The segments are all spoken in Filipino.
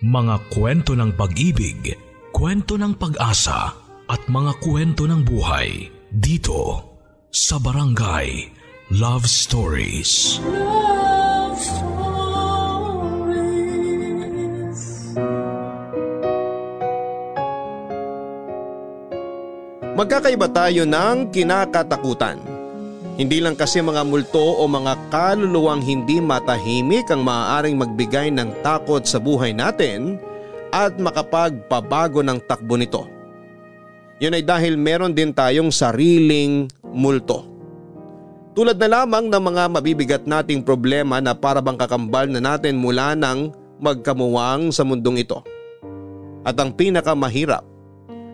Mga kwento ng pag-ibig, kwento ng pag-asa at mga kwento ng buhay dito sa Barangay Love Stories. Love Stories. Magkakaiba tayo ng kinakatakutan hindi lang kasi mga multo o mga kaluluwang hindi matahimik ang maaaring magbigay ng takot sa buhay natin at makapagpabago ng takbo nito. Yun ay dahil meron din tayong sariling multo. Tulad na lamang ng mga mabibigat nating problema na parabang kakambal na natin mula nang magkamuwang sa mundong ito. At ang pinakamahirap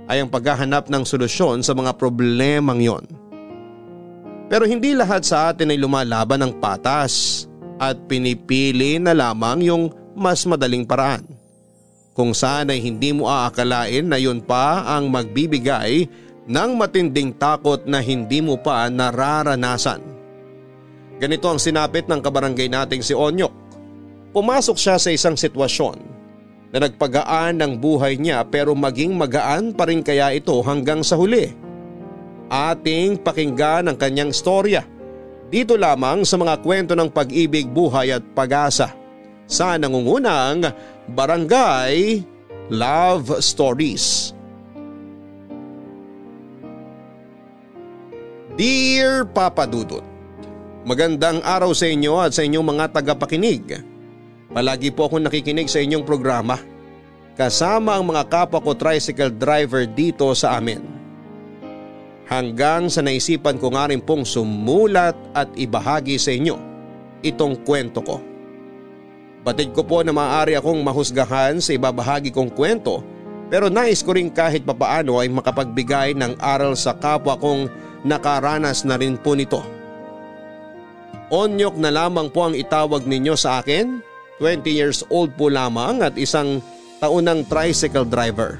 ay ang paghahanap ng solusyon sa mga problemang yon. Pero hindi lahat sa atin ay lumalaban ng patas at pinipili na lamang yung mas madaling paraan. Kung saan ay hindi mo aakalain na yun pa ang magbibigay ng matinding takot na hindi mo pa nararanasan. Ganito ang sinapit ng kabarangay nating si Onyok. Pumasok siya sa isang sitwasyon na nagpagaan ng buhay niya pero maging magaan pa rin kaya ito hanggang sa huli ating pakinggan ang kanyang storya. Dito lamang sa mga kwento ng pag-ibig, buhay at pag-asa sa nangungunang Barangay Love Stories. Dear Papa Dudut, Magandang araw sa inyo at sa inyong mga tagapakinig. Palagi po akong nakikinig sa inyong programa. Kasama ang mga kapwa ko tricycle driver dito sa amin hanggang sa naisipan ko nga rin pong sumulat at ibahagi sa inyo itong kwento ko. Batid ko po na maaari akong mahusgahan sa ibabahagi kong kwento pero nais ko rin kahit papaano ay makapagbigay ng aral sa kapwa kong nakaranas na rin po nito. Onyok na lamang po ang itawag ninyo sa akin, 20 years old po lamang at isang taunang tricycle driver.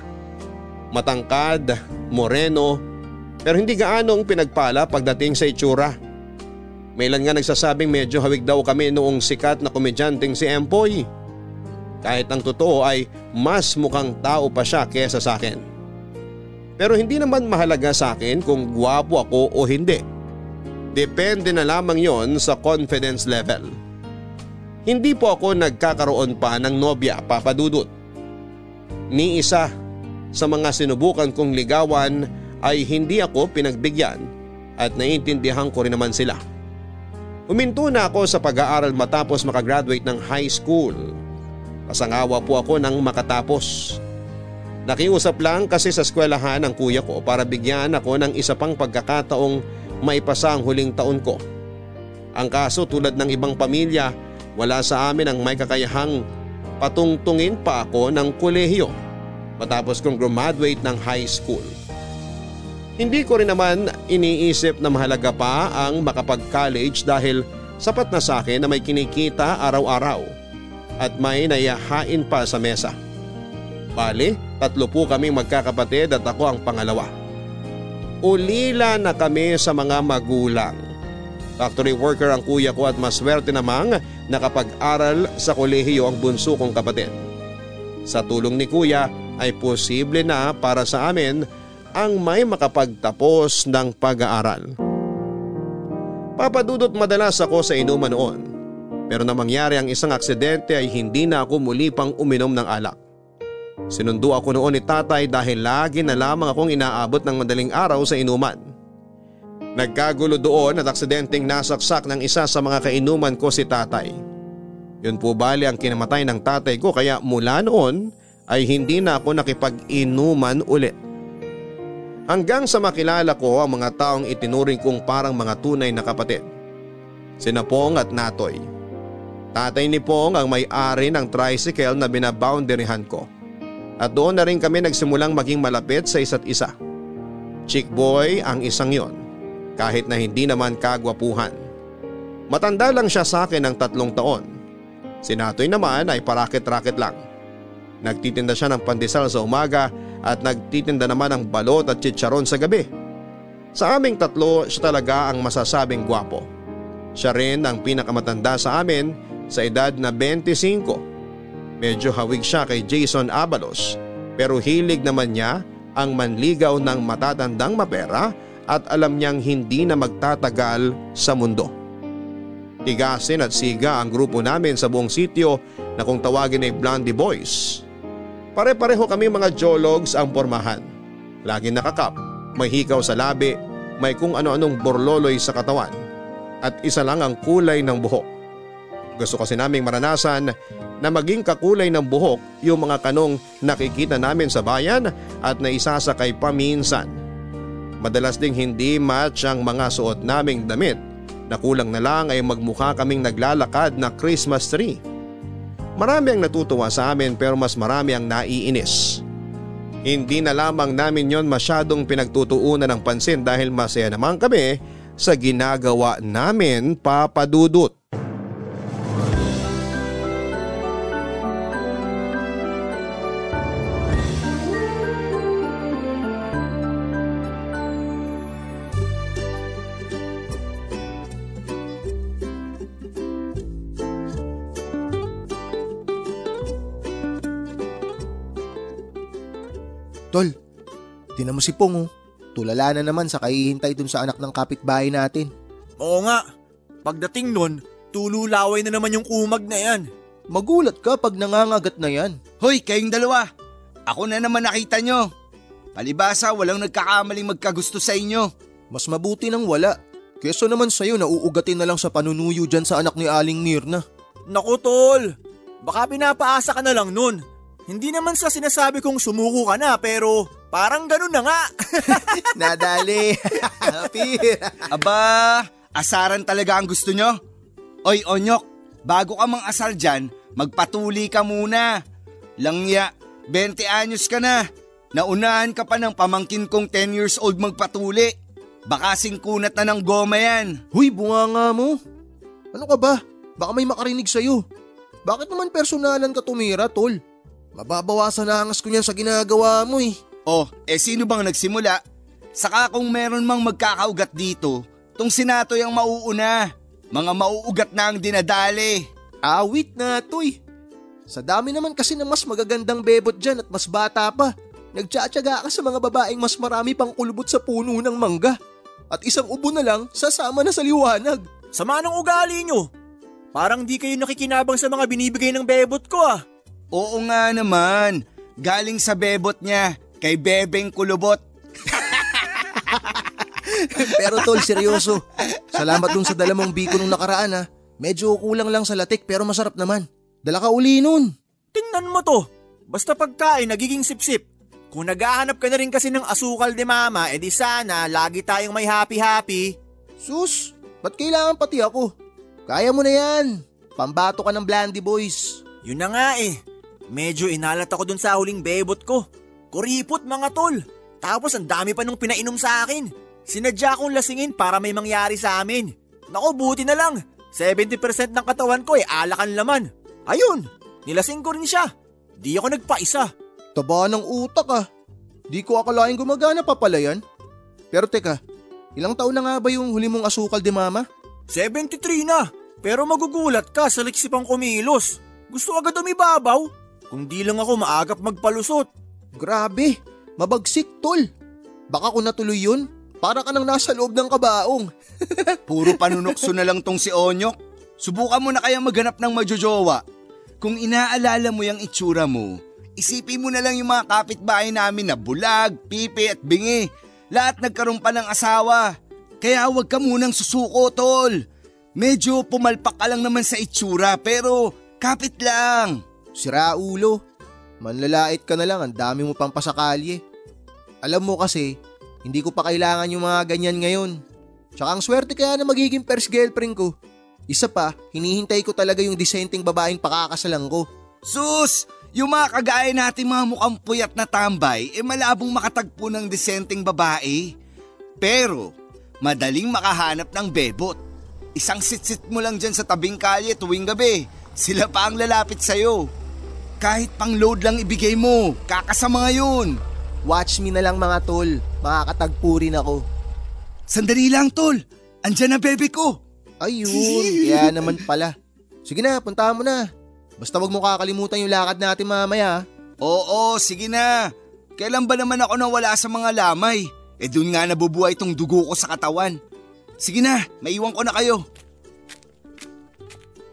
Matangkad, moreno pero hindi gaanong pinagpala pagdating sa itsura. May ilan nga nagsasabing medyo hawig daw kami noong sikat na komedyanteng si Empoy. Kahit ang totoo ay mas mukhang tao pa siya kesa sa akin. Pero hindi naman mahalaga sa akin kung guwapo ako o hindi. Depende na lamang yon sa confidence level. Hindi po ako nagkakaroon pa ng nobya papadudot. Ni isa sa mga sinubukan kong ligawan ay hindi ako pinagbigyan at naiintindihan ko rin naman sila. Huminto na ako sa pag-aaral matapos makagraduate ng high school. Kasangawa po ako nang makatapos. Nakiusap lang kasi sa eskwelahan ng kuya ko para bigyan ako ng isa pang pagkakataong maipasa ang huling taon ko. Ang kaso tulad ng ibang pamilya, wala sa amin ang may kakayahang patungtungin pa ako ng kolehiyo matapos kong graduate ng high school. Hindi ko rin naman iniisip na mahalaga pa ang makapag-college dahil sapat na sa akin na may kinikita araw-araw at may nayahain pa sa mesa. Bali, tatlo po kaming magkakapatid at ako ang pangalawa. Ulila na kami sa mga magulang. Factory worker ang kuya ko at maswerte namang nakapag-aral sa kolehiyo ang bunso kong kapatid. Sa tulong ni kuya ay posible na para sa amin ang may makapagtapos ng pag-aaral. Papadudot madalas ako sa inuman noon pero na mangyari ang isang aksidente ay hindi na ako muli pang uminom ng alak. Sinundo ako noon ni tatay dahil lagi na lamang akong inaabot ng madaling araw sa inuman. Nagkagulo doon at aksidenteng nasaksak ng isa sa mga kainuman ko si tatay. Yun po bali ang kinamatay ng tatay ko kaya mula noon ay hindi na ako nakipag-inuman ulit. Hanggang sa makilala ko ang mga taong itinuring kong parang mga tunay na kapatid. Sina Pong at Natoy. Tatay ni Pong ang may-ari ng tricycle na binaboundaryhan ko. At doon na rin kami nagsimulang maging malapit sa isa't isa. Chick boy ang isang yon, kahit na hindi naman kagwapuhan. Matanda lang siya sa akin ng tatlong taon. Si Natoy naman ay parakit-rakit lang. Nagtitinda siya ng pandesal sa umaga at nagtitinda naman ng balot at chicharon sa gabi. Sa aming tatlo siya talaga ang masasabing gwapo. Siya rin ang pinakamatanda sa amin sa edad na 25. Medyo hawig siya kay Jason Abalos pero hilig naman niya ang manligaw ng matatandang mapera at alam niyang hindi na magtatagal sa mundo. Tigasin at siga ang grupo namin sa buong sityo na kung tawagin ay Blondie Boys. Pare-pareho kami mga jologs ang pormahan. Lagi nakakap, may hikaw sa labi, may kung ano-anong borloloy sa katawan at isa lang ang kulay ng buhok. Gusto kasi naming maranasan na maging kakulay ng buhok yung mga kanong nakikita namin sa bayan at naisasakay paminsan. Madalas ding hindi match ang mga suot naming damit na kulang na lang ay magmukha kaming naglalakad na Christmas tree. Marami ang natutuwa sa amin pero mas marami ang naiinis. Hindi na lamang namin yon masyadong pinagtutuunan ng pansin dahil masaya naman kami sa ginagawa namin papadudot. Tinan mo si Pong oh. Tulala na naman sa kahihintay dun sa anak ng kapitbahay natin. Oo nga, pagdating nun, tululaway na naman yung kumag na yan. Magulat ka pag nangangagat na yan. Hoy, kayong dalawa! Ako na naman nakita nyo. Palibasa, walang nagkakamaling magkagusto sa inyo. Mas mabuti nang wala. Keso naman sa'yo na uugatin na lang sa panunuyo dyan sa anak ni Aling Mirna. Naku tol, baka pinapaasa ka na lang nun. Hindi naman sa sinasabi kong sumuko ka na pero parang ganun na nga. Nadali. Happy. Aba, asaran talaga ang gusto nyo? Oy, Onyok, bago ka mang asal dyan, magpatuli ka muna. Langya, 20 anyos ka na. Naunahan ka pa ng pamangkin kong 10 years old magpatuli. Baka singkunat na ng goma yan. Huy, bunga nga mo. Ano ka ba? Baka may makarinig sa'yo. Bakit naman personalan ka tumira, tol? Mababawasan na angas ko niyan sa ginagawa mo eh. Oh, eh sino bang nagsimula? Saka kung meron mang magkakaugat dito, tong sinatoy ang mauuna. Mga mauugat na ang dinadali. Awit na toy. Sa dami naman kasi na mas magagandang bebot dyan at mas bata pa. Nagtsatsaga ka sa mga babaeng mas marami pang kulubot sa puno ng mangga. At isang ubo na lang, sasama na sa liwanag. Sama ng ugali nyo. Parang di kayo nakikinabang sa mga binibigay ng bebot ko ah. Oo nga naman. Galing sa bebot niya, kay Bebeng Kulubot. pero tol, seryoso. Salamat dun sa dala mong biko nung nakaraan ha. Medyo kulang lang sa latik pero masarap naman. Dala ka uli nun. Tingnan mo to. Basta pagkain nagiging sipsip. Kung naghahanap ka na rin kasi ng asukal de mama, edi sana lagi tayong may happy-happy. Sus, ba't kailangan pati ako? Kaya mo na yan. Pambato ka ng Blandy Boys. Yun na nga eh. Medyo inalat ako dun sa huling bebot ko. Kuripot mga tol. Tapos ang dami pa nung pinainom sa akin. Sinadya kong lasingin para may mangyari sa amin. Naku, buti na lang. 70% ng katawan ko ay alakan laman. Ayun, nilasing ko rin siya. Di ako nagpaisa. Taba ng utak ah. Di ko akalain gumagana pa pala yan. Pero teka, ilang taon na nga ba yung huli mong asukal de mama? 73 na. Pero magugulat ka sa liksipang kumilos. Gusto agad umibabaw. Kung di lang ako maagap magpalusot. Grabe, mabagsik tol. Baka kung natuloy yun, para ka nang nasa loob ng kabaong. Puro panunokso na lang tong si Onyok. Subukan mo na kaya maghanap ng majojowa. Kung inaalala mo yung itsura mo, isipin mo na lang yung mga kapitbahay namin na bulag, pipi at bingi. Lahat nagkaroon pa ng asawa. Kaya huwag ka munang susuko, tol. Medyo pumalpak ka lang naman sa itsura pero kapit lang. Sira ulo. Manlalait ka na lang, ang dami mo pang pasakali. Alam mo kasi, hindi ko pa kailangan yung mga ganyan ngayon. Tsaka ang swerte kaya na magiging first girlfriend ko. Isa pa, hinihintay ko talaga yung disenteng babaeng pakakasalan ko. Sus! Yung mga kagaya natin mga mukhang puyat na tambay, eh malabong makatagpo ng disenteng babae. Pero, madaling makahanap ng bebot. Isang sitsit mo lang dyan sa tabing kalye tuwing gabi. Sila pa ang lalapit sa'yo. Kahit pang load lang ibigay mo, kakasama ngayon. Watch me na lang mga tol, makakatagpo rin ako. Sandali lang tol, andyan na bebe ko. Ayun, kaya naman pala. Sige na, puntahan mo na. Basta wag mo kakalimutan yung lakad natin mamaya. Oo, sige na. Kailan ba naman ako nawala sa mga lamay? Eh dun nga nabubuhay tong dugo ko sa katawan. Sige na, maiwan ko na kayo.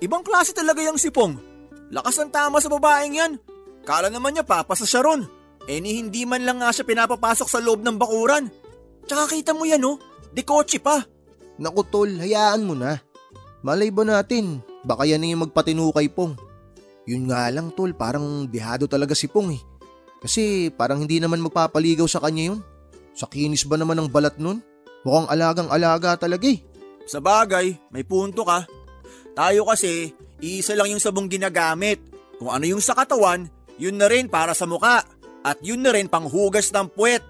Ibang klase talaga yung sipong. Lakas ng tama sa babaeng yan. Kala naman niya papasa siya ron. Eh ni hindi man lang nga siya pinapapasok sa loob ng bakuran. Tsaka kita mo yan oh, di kotse pa. Naku tol, hayaan mo na. Malay ba natin, baka yan yung magpatinukay pong. Yun nga lang tol, parang dihado talaga si Pong eh. Kasi parang hindi naman magpapaligaw sa kanya yun. Sa kinis ba naman ng balat nun? Mukhang alagang alaga talaga eh. Sa bagay, may punto ka. Tayo kasi, isa lang yung sabong ginagamit. Kung ano yung sa katawan, yun na rin para sa muka. At yun na rin panghugas ng puwet.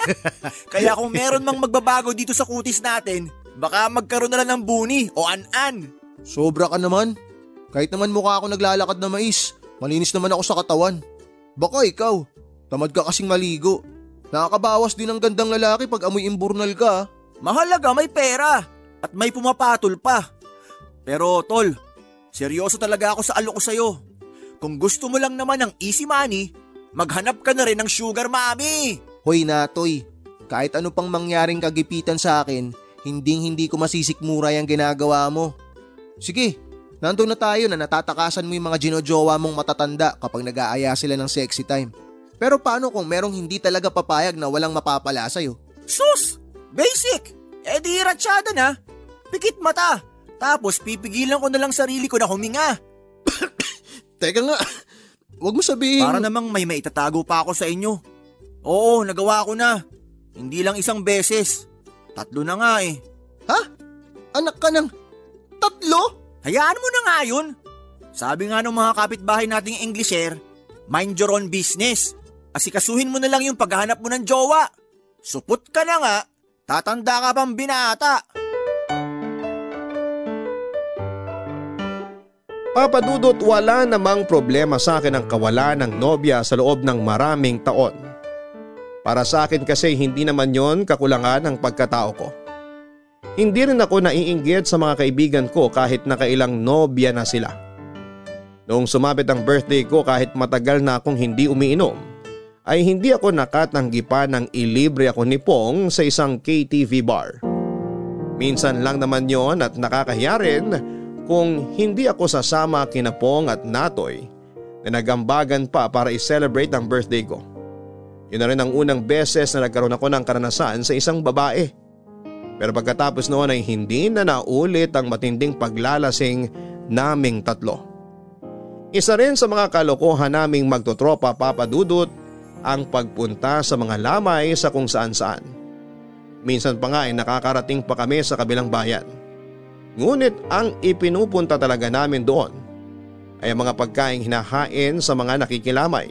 Kaya kung meron mang magbabago dito sa kutis natin, baka magkaroon na lang ng buni o an-an. Sobra ka naman. Kahit naman mukha ako naglalakad na mais, malinis naman ako sa katawan. Baka ikaw, tamad ka kasing maligo. Nakakabawas din ang gandang lalaki pag amoy imburnal ka. Mahalaga may pera at may pumapatol pa. Pero tol, seryoso talaga ako sa alo ko sa'yo. Kung gusto mo lang naman ng easy money, maghanap ka na rin ng sugar mommy. Hoy natoy, kahit ano pang mangyaring kagipitan sa akin, hinding hindi ko masisikmura yung ginagawa mo. Sige, nandun na tayo na natatakasan mo yung mga ginojowa mong matatanda kapag nag-aaya sila ng sexy time. Pero paano kung merong hindi talaga papayag na walang mapapala sa'yo? Sus! Basic! Eh di ratsyada na. Pikit mata. Tapos pipigilan ko na lang sarili ko na huminga. Teka nga, wag mo sabihin... Para namang may maitatago pa ako sa inyo. Oo, nagawa ko na. Hindi lang isang beses. Tatlo na nga eh. Ha? Anak ka ng... Tatlo? Hayaan mo na nga yun. Sabi nga ng mga kapitbahay nating Englisher, mind your own business. Asikasuhin mo na lang yung paghahanap mo ng jowa. Supot ka na nga, tatanda ka pang binata. Papadudot wala namang problema sa akin ang kawalan ng nobya sa loob ng maraming taon. Para sa akin kasi hindi naman yon kakulangan ng pagkatao ko. Hindi rin ako naiinggit sa mga kaibigan ko kahit nakailang nobya na sila. Noong sumabit ang birthday ko kahit matagal na akong hindi umiinom, ay hindi ako nakatanggi pa ng ilibre ako ni Pong sa isang KTV bar. Minsan lang naman yon at nakakahiya rin kung hindi ako sasama kina Pong at Natoy na nagambagan pa para i-celebrate ang birthday ko. Yun na rin ang unang beses na nagkaroon ako ng karanasan sa isang babae. Pero pagkatapos noon ay hindi na naulit ang matinding paglalasing naming tatlo. Isa rin sa mga kalokohan naming magtotropa papadudot ang pagpunta sa mga lamay sa kung saan saan. Minsan pa nga ay nakakarating pa kami sa kabilang bayan. Ngunit ang ipinupunta talaga namin doon ay ang mga pagkain hinahain sa mga nakikilamay.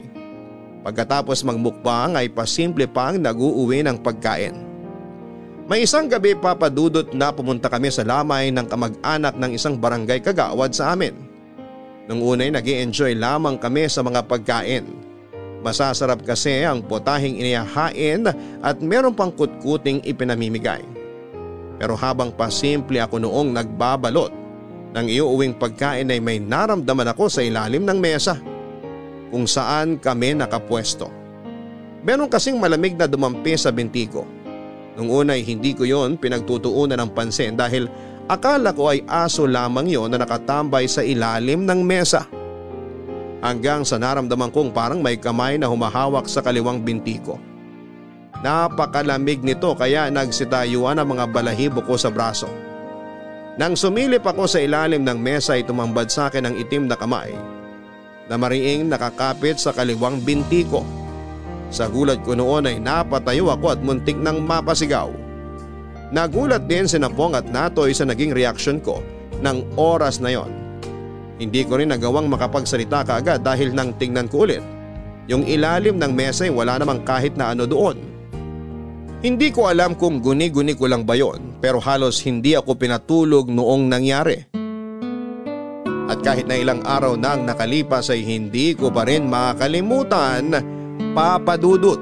Pagkatapos magmukbang ay pasimple pang nag-uuwi ng pagkain. May isang gabi papadudot na pumunta kami sa lamay ng kamag-anak ng isang barangay kagawad sa amin. Nung unay nag enjoy lamang kami sa mga pagkain. Masasarap kasi ang potahing inihahain at meron pang kutkuting ipinamimigay. Pero habang pasimple ako noong nagbabalot ng iuuwing pagkain ay may naramdaman ako sa ilalim ng mesa kung saan kami nakapwesto. Meron kasing malamig na dumampi sa binti ko. Nung una ay hindi ko yon pinagtutuunan ng pansin dahil akala ko ay aso lamang yon na nakatambay sa ilalim ng mesa. Hanggang sa naramdaman kong parang may kamay na humahawak sa kaliwang binti ko. Napakalamig nito kaya nagsitayuan ang mga balahibo ko sa braso. Nang sumilip ako sa ilalim ng mesa ay tumambad sa akin ang itim na kamay na mariing nakakapit sa kaliwang binti ko. Sa gulat ko noon ay napatayo ako at muntik nang mapasigaw. Nagulat din si Napong at Natoy sa naging reaksyon ko ng oras na yon. Hindi ko rin nagawang makapagsalita kaagad dahil nang tingnan ko ulit. Yung ilalim ng mesa ay wala namang kahit na ano doon. Hindi ko alam kung guni-guni ko lang ba yon pero halos hindi ako pinatulog noong nangyari. At kahit na ilang araw nang nakalipas ay hindi ko pa rin makakalimutan papadudot.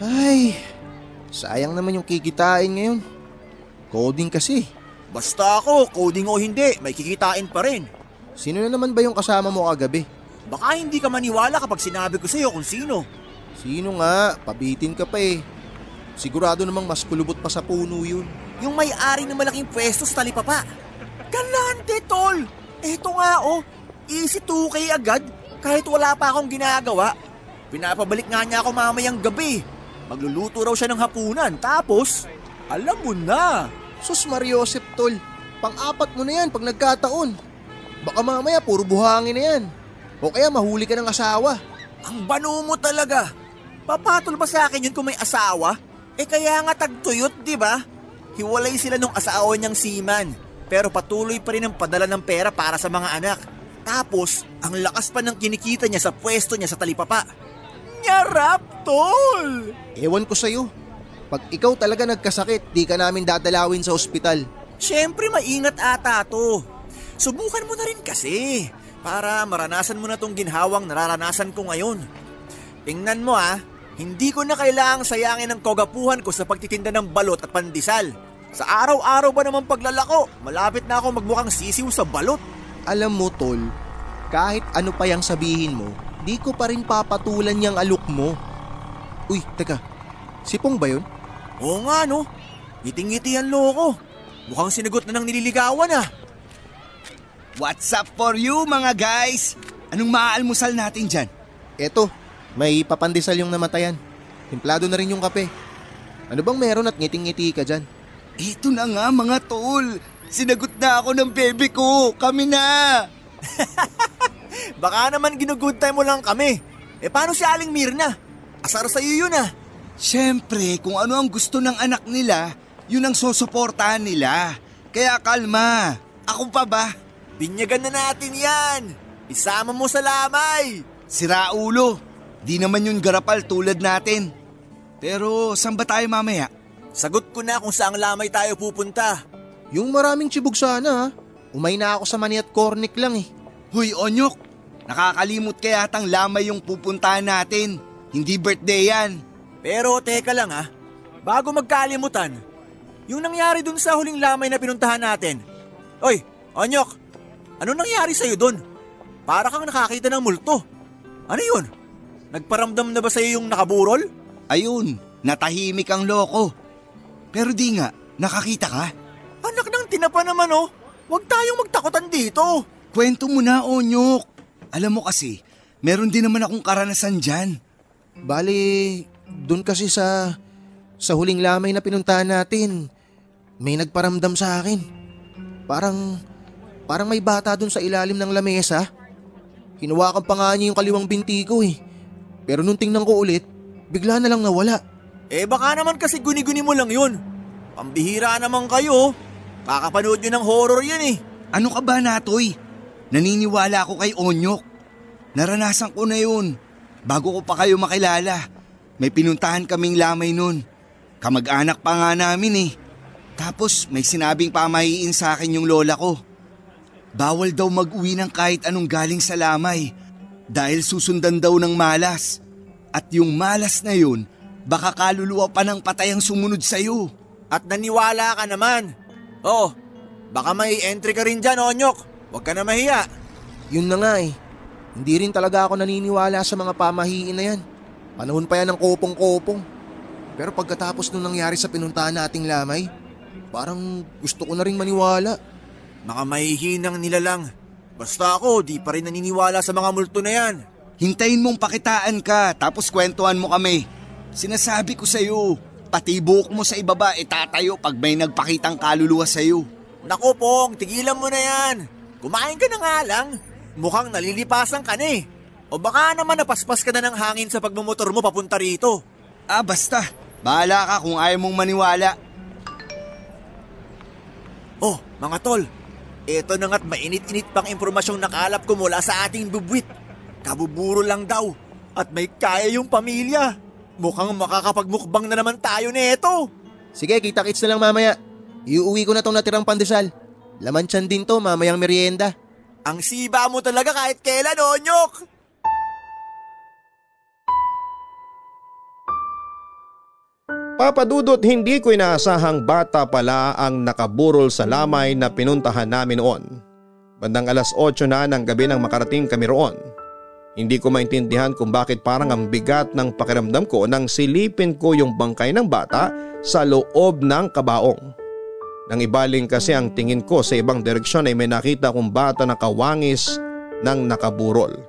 Ay, Sayang naman yung kikitain ngayon. Coding kasi. Basta ako, coding o hindi, may kikitain pa rin. Sino na naman ba yung kasama mo kagabi? Baka hindi ka maniwala kapag sinabi ko sa'yo kung sino. Sino nga? Pabitin ka pa eh. Sigurado namang mas kulubot pa sa puno yun. Yung may-ari ng malaking pwesto sa talipapa. Galante, tol! Eto nga oh, easy 2K agad kahit wala pa akong ginagawa. Pinapabalik nga niya ako mamayang gabi. Magluluto raw siya ng hapunan tapos, alam mo na. Sus Mariosep tol, pang-apat mo na yan pag nagkataon. Baka mamaya puro buhangin na yan. O kaya mahuli ka ng asawa. Ang bano mo talaga. Papatol ba sa akin yun kung may asawa? Eh kaya nga tagtuyot, di ba? Hiwalay sila nung asawa niyang siman. Pero patuloy pa rin ang padala ng pera para sa mga anak. Tapos, ang lakas pa ng kinikita niya sa pwesto niya sa talipapa. Nyarap, tol! Ewan ko sa'yo. Pag ikaw talaga nagkasakit, di ka namin dadalawin sa ospital. Siyempre maingat ata to. Subukan mo na rin kasi para maranasan mo na tong ginhawang nararanasan ko ngayon. Tingnan mo ah, hindi ko na kailangang sayangin ang kogapuhan ko sa pagtitinda ng balot at pandesal. Sa araw-araw ba naman paglalako, malapit na ako magmukhang sisiw sa balot. Alam mo tol, kahit ano pa yang sabihin mo, di ko pa rin papatulan yung alok mo. Uy, teka, sipong ba yun? Oo nga no, ngiting-ngiti ang loko. Mukhang sinagot na ng nililigawan ah. What's up for you mga guys? Anong maaalmusal natin dyan? Eto, may papandesal yung namatayan. Timplado na rin yung kape. Ano bang meron at ngiting-ngiti ka dyan? Ito na nga mga tol. Sinagot na ako ng bebe ko. Kami na. Baka naman ginugood time mo lang kami. Eh paano si Aling Mirna? Asar sa'yo yun ah. Siyempre, kung ano ang gusto ng anak nila, yun ang susuportahan nila. Kaya kalma. Ako pa ba? Binyagan na natin yan. Isama mo sa lamay. Sira ulo. Di naman yun garapal tulad natin. Pero saan ba tayo mamaya? Sagot ko na kung saang lamay tayo pupunta. Yung maraming chibog sana ha. Umay na ako sa mani at cornic lang eh. Huy, Onyok. Nakakalimot kaya tang lamay yung pupuntahan natin. Hindi birthday yan. Pero teka lang ah. Bago magkalimutan, yung nangyari dun sa huling lamay na pinuntahan natin. Oy, Onyok, ano nangyari sa'yo dun? Para kang nakakita ng multo. Ano yun? Nagparamdam na ba sa'yo yung nakaburol? Ayun, natahimik ang loko. Pero di nga, nakakita ka? Anak ng tinapa naman oh. Huwag tayong magtakutan dito. Kwento mo na, Onyok. Alam mo kasi, meron din naman akong karanasan dyan. Bali, dun kasi sa sa huling lamay na pinuntahan natin, may nagparamdam sa akin. Parang parang may bata dun sa ilalim ng lamesa. Hinawakan pa nga niya yung kaliwang binti ko eh. Pero nung tingnan ko ulit, bigla na lang nawala. Eh baka naman kasi guni-guni mo lang yun. Pambihira naman kayo. Kakapanood nyo ng horror yan eh. Ano ka ba, Natoy? Naniniwala ako kay Onyok. Naranasan ko na yun. Bago ko pa kayo makilala, may pinuntahan kaming lamay nun. Kamag-anak pa nga namin eh. Tapos may sinabing pamahiin sa akin yung lola ko. Bawal daw mag-uwi ng kahit anong galing sa lamay dahil susundan daw ng malas. At yung malas na yun, baka kaluluwa pa ng patay ang sumunod sa'yo. At naniwala ka naman. Oh, baka may entry ka rin dyan, Onyok. Huwag ka na mahiya. Yun na nga eh. Hindi rin talaga ako naniniwala sa mga pamahiin na yan. Panahon pa yan ng kopong-kopong. Pero pagkatapos nung nangyari sa pinuntahan nating lamay, parang gusto ko na rin maniwala. Mga mahihinang nilalang. Basta ako, di pa rin naniniwala sa mga multo na yan. Hintayin mong pakitaan ka tapos kwentuhan mo kami. Sinasabi ko sa'yo, pati buhok mo sa ibaba itatayo pag may nagpakitang kaluluwa sa'yo. Nako pong, tigilan mo na yan. Kumain ka na nga lang. Mukhang nalilipasan ka na eh. O baka naman napaspas ka na ng hangin sa pagmamotor mo papunta rito. Ah basta, bahala ka kung ayaw mong maniwala. Oh, mga tol, ito na nga't mainit-init pang impormasyong nakalap ko mula sa ating bubwit. Kabuburo lang daw at may kaya yung pamilya. Mukhang makakapagmukbang na naman tayo nito. Sige, kita-kits na lang mamaya. Iuwi ko na tong natirang pandesal. Laman tiyan din to, mamayang merienda. Ang siba mo talaga kahit kailan, Onyok! Papadudot hindi ko inaasahang bata pala ang nakaburol sa lamay na pinuntahan namin noon. Bandang alas 8 na ng gabi nang makarating kami roon. Hindi ko maintindihan kung bakit parang ang bigat ng pakiramdam ko nang silipin ko yung bangkay ng bata sa loob ng kabaong. Nang ibaling kasi ang tingin ko sa ibang direksyon ay may nakita kong bata na kawangis ng nakaburol.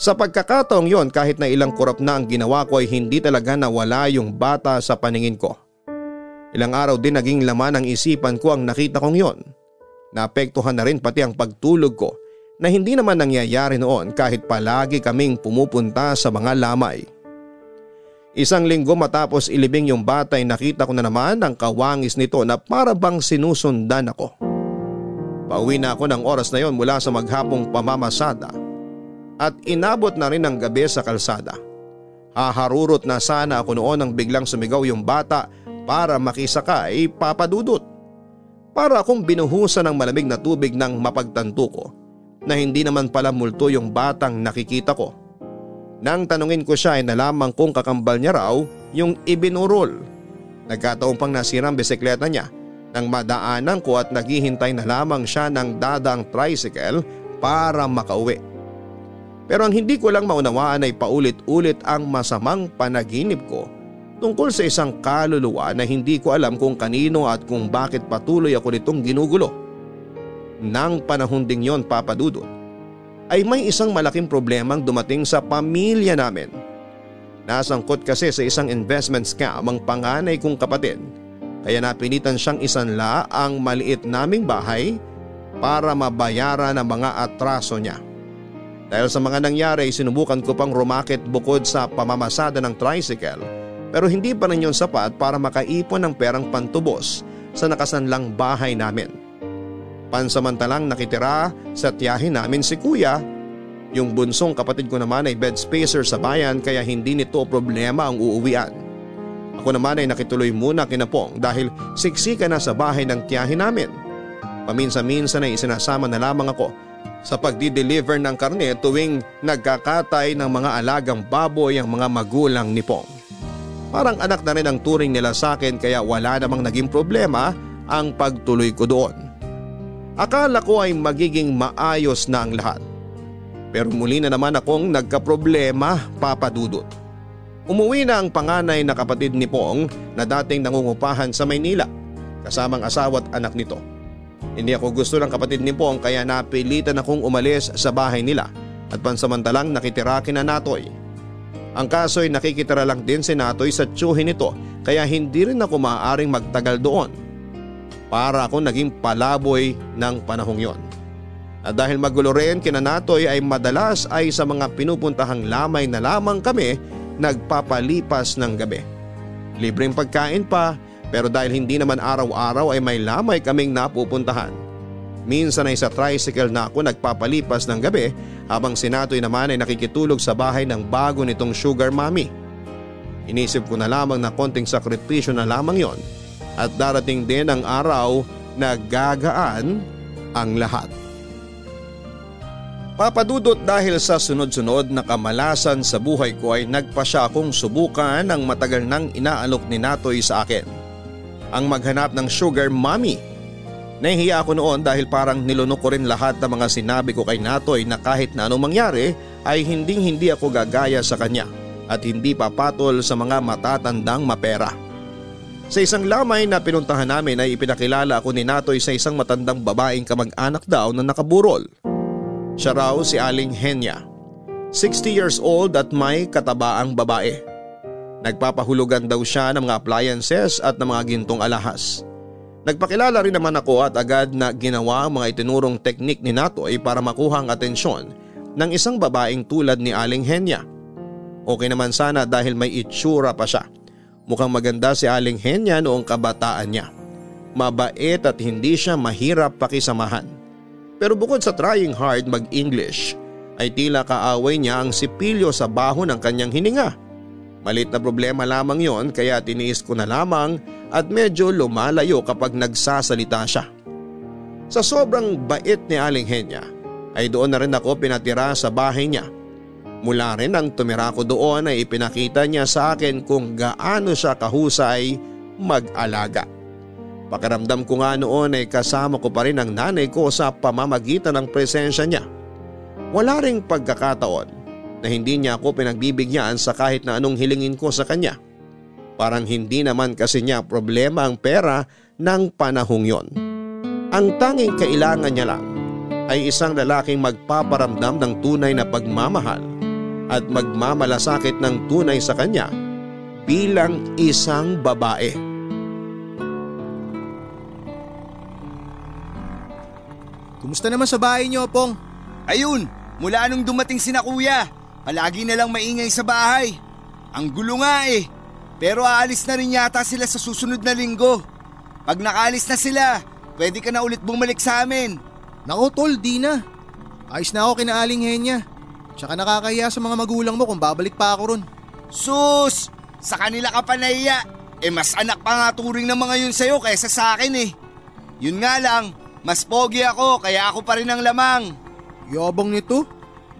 Sa pagkakataong yon kahit na ilang kurap na ang ginawa ko ay hindi talaga nawala yung bata sa paningin ko. Ilang araw din naging laman ng isipan ko ang nakita kong yon. Naapektuhan na rin pati ang pagtulog ko na hindi naman nangyayari noon kahit palagi kaming pumupunta sa mga lamay. Isang linggo matapos ilibing yung bata ay nakita ko na naman ang kawangis nito na para bang sinusundan ako. Pauwi na ako ng oras na yon mula sa maghapong pamamasada at inabot na rin ang gabi sa kalsada. Haharurot na sana ako noon nang biglang sumigaw yung bata para makisakay papadudot. Para akong binuhusan ng malamig na tubig ng mapagtanto ko na hindi naman pala multo yung batang nakikita ko. Nang tanungin ko siya ay nalaman kong kakambal niya raw yung ibinurol. Nagkataong pang nasira ang bisikleta niya nang madaanan ko at naghihintay na lamang siya ng dadang tricycle para makauwi. Pero ang hindi ko lang maunawaan ay paulit-ulit ang masamang panaginip ko tungkol sa isang kaluluwa na hindi ko alam kung kanino at kung bakit patuloy ako nitong ginugulo. Nang panahon ding yon papadudot ay may isang malaking problemang dumating sa pamilya namin. Nasangkot kasi sa isang investment scam ang panganay kong kapatid kaya napilitan siyang isanla ang maliit naming bahay para mabayaran ang mga atraso niya. Dahil sa mga nangyari sinubukan ko pang rumakit bukod sa pamamasada ng tricycle pero hindi pa rin yun sapat para makaipon ng perang pantubos sa nakasanlang bahay namin. Pansamantalang nakitira sa tiyahin namin si kuya. Yung bunsong kapatid ko naman ay bed spacer sa bayan kaya hindi nito problema ang uuwian. Ako naman ay nakituloy muna kinapong dahil siksika na sa bahay ng tiyahin namin. Paminsan-minsan ay isinasama na lamang ako sa pagdi-deliver ng karne tuwing nagkakatay ng mga alagang baboy ang mga magulang ni Pong. Parang anak na rin ang turing nila sa akin kaya wala namang naging problema ang pagtuloy ko doon. Akala ko ay magiging maayos na ang lahat. Pero muli na naman akong nagkaproblema papadudot. Umuwi na ang panganay na kapatid ni Pong na dating nangungupahan sa Maynila kasamang asawa at anak nito. Hindi ako gusto ng kapatid ni Pong kaya napilitan akong umalis sa bahay nila at pansamantalang nakitira kina Natoy. Ang kaso ay nakikitira lang din si Natoy sa tsuhin nito kaya hindi rin ako maaaring magtagal doon. Para ako naging palaboy ng panahong yon. At dahil magulo rin kina Natoy ay madalas ay sa mga pinupuntahang lamay na lamang kami nagpapalipas ng gabi. Libreng pagkain pa pero dahil hindi naman araw-araw ay may lamay kaming napupuntahan. Minsan ay sa tricycle na ako nagpapalipas ng gabi habang si naman ay nakikitulog sa bahay ng bago nitong sugar mommy. Inisip ko na lamang na konting sakripisyo na lamang yon at darating din ang araw na gagaan ang lahat. Papadudot dahil sa sunod-sunod na kamalasan sa buhay ko ay nagpa siya akong subukan ang matagal nang inaalok ni Natoy sa akin ang maghanap ng sugar mommy. Nahihiya ako noon dahil parang nilunok ko rin lahat ng mga sinabi ko kay Natoy na kahit na anong mangyari ay hinding hindi ako gagaya sa kanya at hindi papatol sa mga matatandang mapera. Sa isang lamay na pinuntahan namin ay ipinakilala ako ni Natoy sa isang matandang babaeng kamag-anak daw na nakaburol. Siya raw si Aling Henya. 60 years old at may katabaang babae. Nagpapahulugan daw siya ng mga appliances at ng mga gintong alahas. Nagpakilala rin naman ako at agad na ginawa ang mga itinurong teknik ni Natoy para makuha ang atensyon ng isang babaeng tulad ni Aling Henya. Okay naman sana dahil may itsura pa siya. Mukhang maganda si Aling Henya noong kabataan niya. Mabait at hindi siya mahirap pakisamahan. Pero bukod sa trying hard mag-English, ay tila kaaway niya ang sipilyo sa baho ng kanyang hininga. Malit na problema lamang yon kaya tiniis ko na lamang at medyo lumalayo kapag nagsasalita siya. Sa sobrang bait ni Aling Henya ay doon na rin ako pinatira sa bahay niya. Mula rin ang tumira ko doon ay ipinakita niya sa akin kung gaano siya kahusay mag-alaga. Pakiramdam ko nga noon ay kasama ko pa rin ang nanay ko sa pamamagitan ng presensya niya. Wala ring pagkakataon na hindi niya ako pinagbibigyan sa kahit na anong hilingin ko sa kanya. Parang hindi naman kasi niya problema ang pera ng panahong yon. Ang tanging kailangan niya lang ay isang lalaking magpaparamdam ng tunay na pagmamahal at magmamalasakit ng tunay sa kanya bilang isang babae. Kumusta naman sa bahay niyo, Pong? Ayun, mula nung dumating si na kuya, palagi na lang maingay sa bahay. Ang gulo nga eh. Pero aalis na rin yata sila sa susunod na linggo. Pag nakaalis na sila, pwede ka na ulit bumalik sa amin. Nako tol, di na. Ayos na ako kinaaling Henya. Tsaka nakakahiya sa mga magulang mo kung babalik pa ako ron. Sus! Sa kanila ka pa nahiya. Eh mas anak pa nga turing ng mga yun sa'yo kaysa sa akin eh. Yun nga lang, mas pogi ako kaya ako pa rin ang lamang. Yabang nito.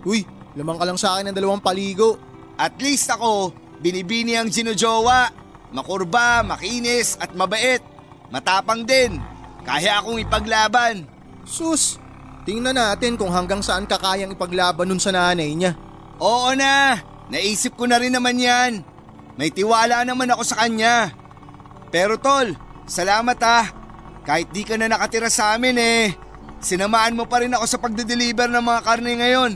Uy, lamang ka lang sa akin ng dalawang paligo. At least ako, binibini ang ginujowa. Makurba, makinis at mabait. Matapang din. Kaya akong ipaglaban. Sus, tingnan natin kung hanggang saan kakayang ipaglaban nun sa nanay niya. Oo na, naisip ko na rin naman yan. May tiwala naman ako sa kanya. Pero tol, salamat ah. Kahit di ka na nakatira sa amin eh. Sinamaan mo pa rin ako sa pagde-deliver ng mga karne ngayon.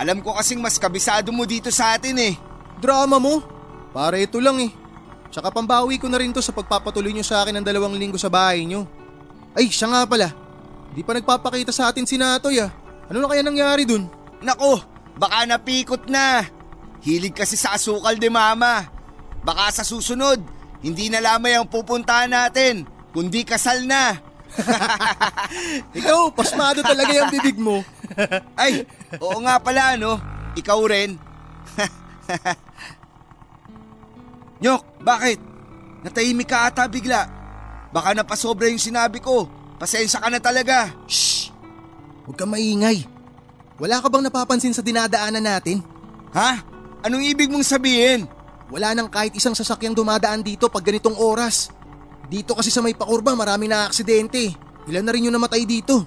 Alam ko kasing mas kabisado mo dito sa atin eh. Drama mo? Para ito lang eh. Tsaka pambawi ko na rin to sa pagpapatuloy nyo sa akin ng dalawang linggo sa bahay nyo. Ay, siya nga pala. Di pa nagpapakita sa atin si Natoy ah. Ano na kaya nangyari dun? Nako, baka napikot na. Hilig kasi sa asukal de mama. Baka sa susunod, hindi na lamay ang pupuntahan natin, kundi kasal na. Ikaw, pasmado talaga yung bibig mo. Ay, oo nga pala no, ikaw rin. Nyok, bakit? Natahimik ka ata bigla. Baka napasobra yung sinabi ko. Pasensya ka na talaga. Shh! Huwag kang maingay. Wala ka bang napapansin sa dinadaanan natin? Ha? Anong ibig mong sabihin? Wala nang kahit isang sasakyang dumadaan dito pag ganitong oras. Dito kasi sa may pakurba marami na aksidente. Ilan na rin yung namatay dito.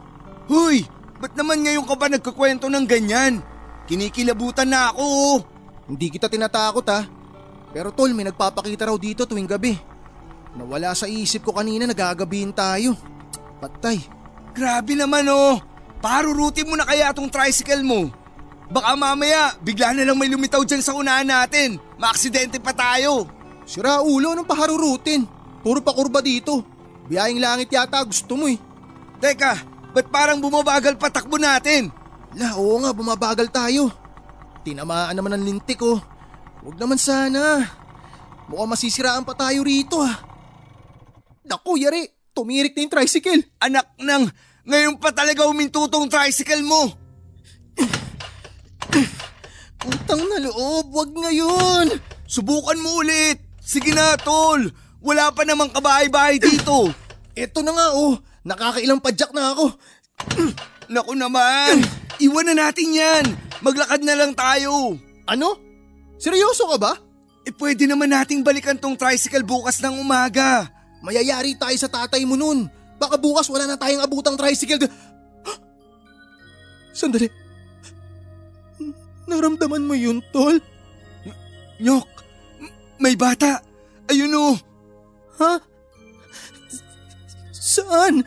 Huy! Ba't naman ngayon ka ba nagkakwento ng ganyan? Kinikilabutan na ako oh. Hindi kita tinatakot ha. Pero tol, may nagpapakita raw dito tuwing gabi. Nawala sa isip ko kanina nagagabihin tayo. Patay. Grabe naman oh. Parurutin mo na kaya tong tricycle mo. Baka mamaya, bigla na lang may lumitaw dyan sa unahan natin. Maaksidente pa tayo. Sira ulo, anong paharurutin? Puro pa kurba dito. Biyahing langit yata gusto mo eh. Teka, ba't parang bumabagal pa takbo natin? La, oo nga, bumabagal tayo. Tinamaan naman ang lintik ko. Huwag naman sana. Mukhang masisiraan pa tayo rito ah. Naku, yari. Tumirik na yung tricycle. Anak ng, ngayon pa talaga uminto tong tricycle mo. Utang na loob, wag ngayon. Subukan mo ulit. Sige na, tol. Wala pa namang kabahay-bahay dito. Eto na nga oh, nakakailang padyak na ako. Naku naman. Iwan na natin yan. Maglakad na lang tayo. Ano? Seryoso ka ba? Eh pwede naman nating balikan tong tricycle bukas ng umaga. Mayayari tayo sa tatay mo nun. Baka bukas wala na tayong abutang tricycle. Sandali. Naramdaman mo yun, tol? Nyok, may bata. Ayun o. Ha? Saan?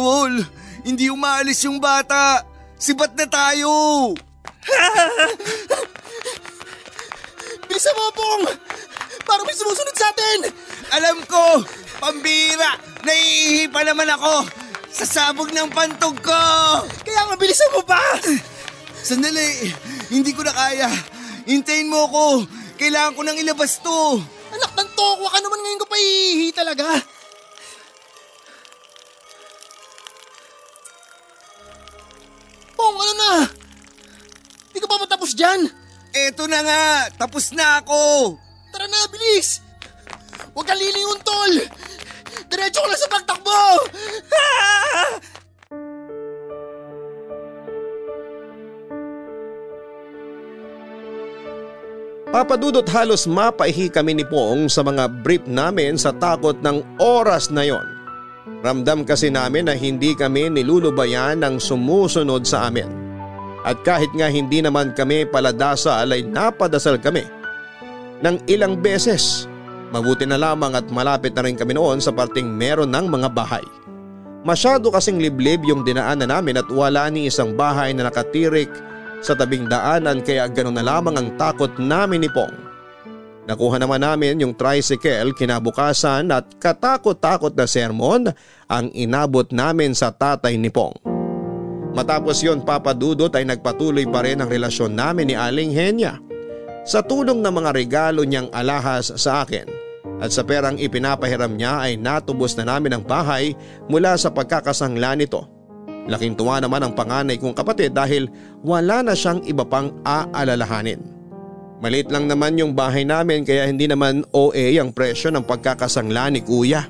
Tol, hindi umaalis yung bata. Sibat na tayo. Bilisan mo, Pong! Parang may sumusunod sa atin! Alam ko, pambira, naiihi pa naman ako sa sabog ng pantog ko. Kaya nga bilisan mo pa! Sandali, hindi ko na kaya. Hintayin mo ako. Kailangan ko nang ilabas to. Anak ng tokwa ka naman ngayon ko pa ihihi talaga. Pong, ano na? Di ka pa matapos dyan? Eto na nga, tapos na ako. Tara na, bilis! Huwag kang lilingon, tol! Diretso ko lang sa pagtakbo! Ah! Papadudot halos mapaihi kami ni Pong sa mga brief namin sa takot ng oras na yon. Ramdam kasi namin na hindi kami nilulubayan ng sumusunod sa amin. At kahit nga hindi naman kami paladasal ay napadasal kami. Nang ilang beses, mabuti na lamang at malapit na rin kami noon sa parting meron ng mga bahay. Masyado kasing liblib yung dinaanan namin at wala ni isang bahay na nakatirik sa tabing daanan kaya ganoon na lamang ang takot namin ni Pong. Nakuha naman namin yung tricycle kinabukasan at katakot-takot na sermon ang inabot namin sa tatay ni Pong. Matapos yon papadudot ay nagpatuloy pa rin ang relasyon namin ni Aling Henya. Sa tulong ng mga regalo niyang alahas sa akin at sa perang ipinapahiram niya ay natubos na namin ang bahay mula sa pagkakasangla nito. Laking tuwa naman ang panganay kong kapatid dahil wala na siyang iba pang aalalahanin. Malit lang naman yung bahay namin kaya hindi naman OA ang presyo ng pagkakasangla ni kuya.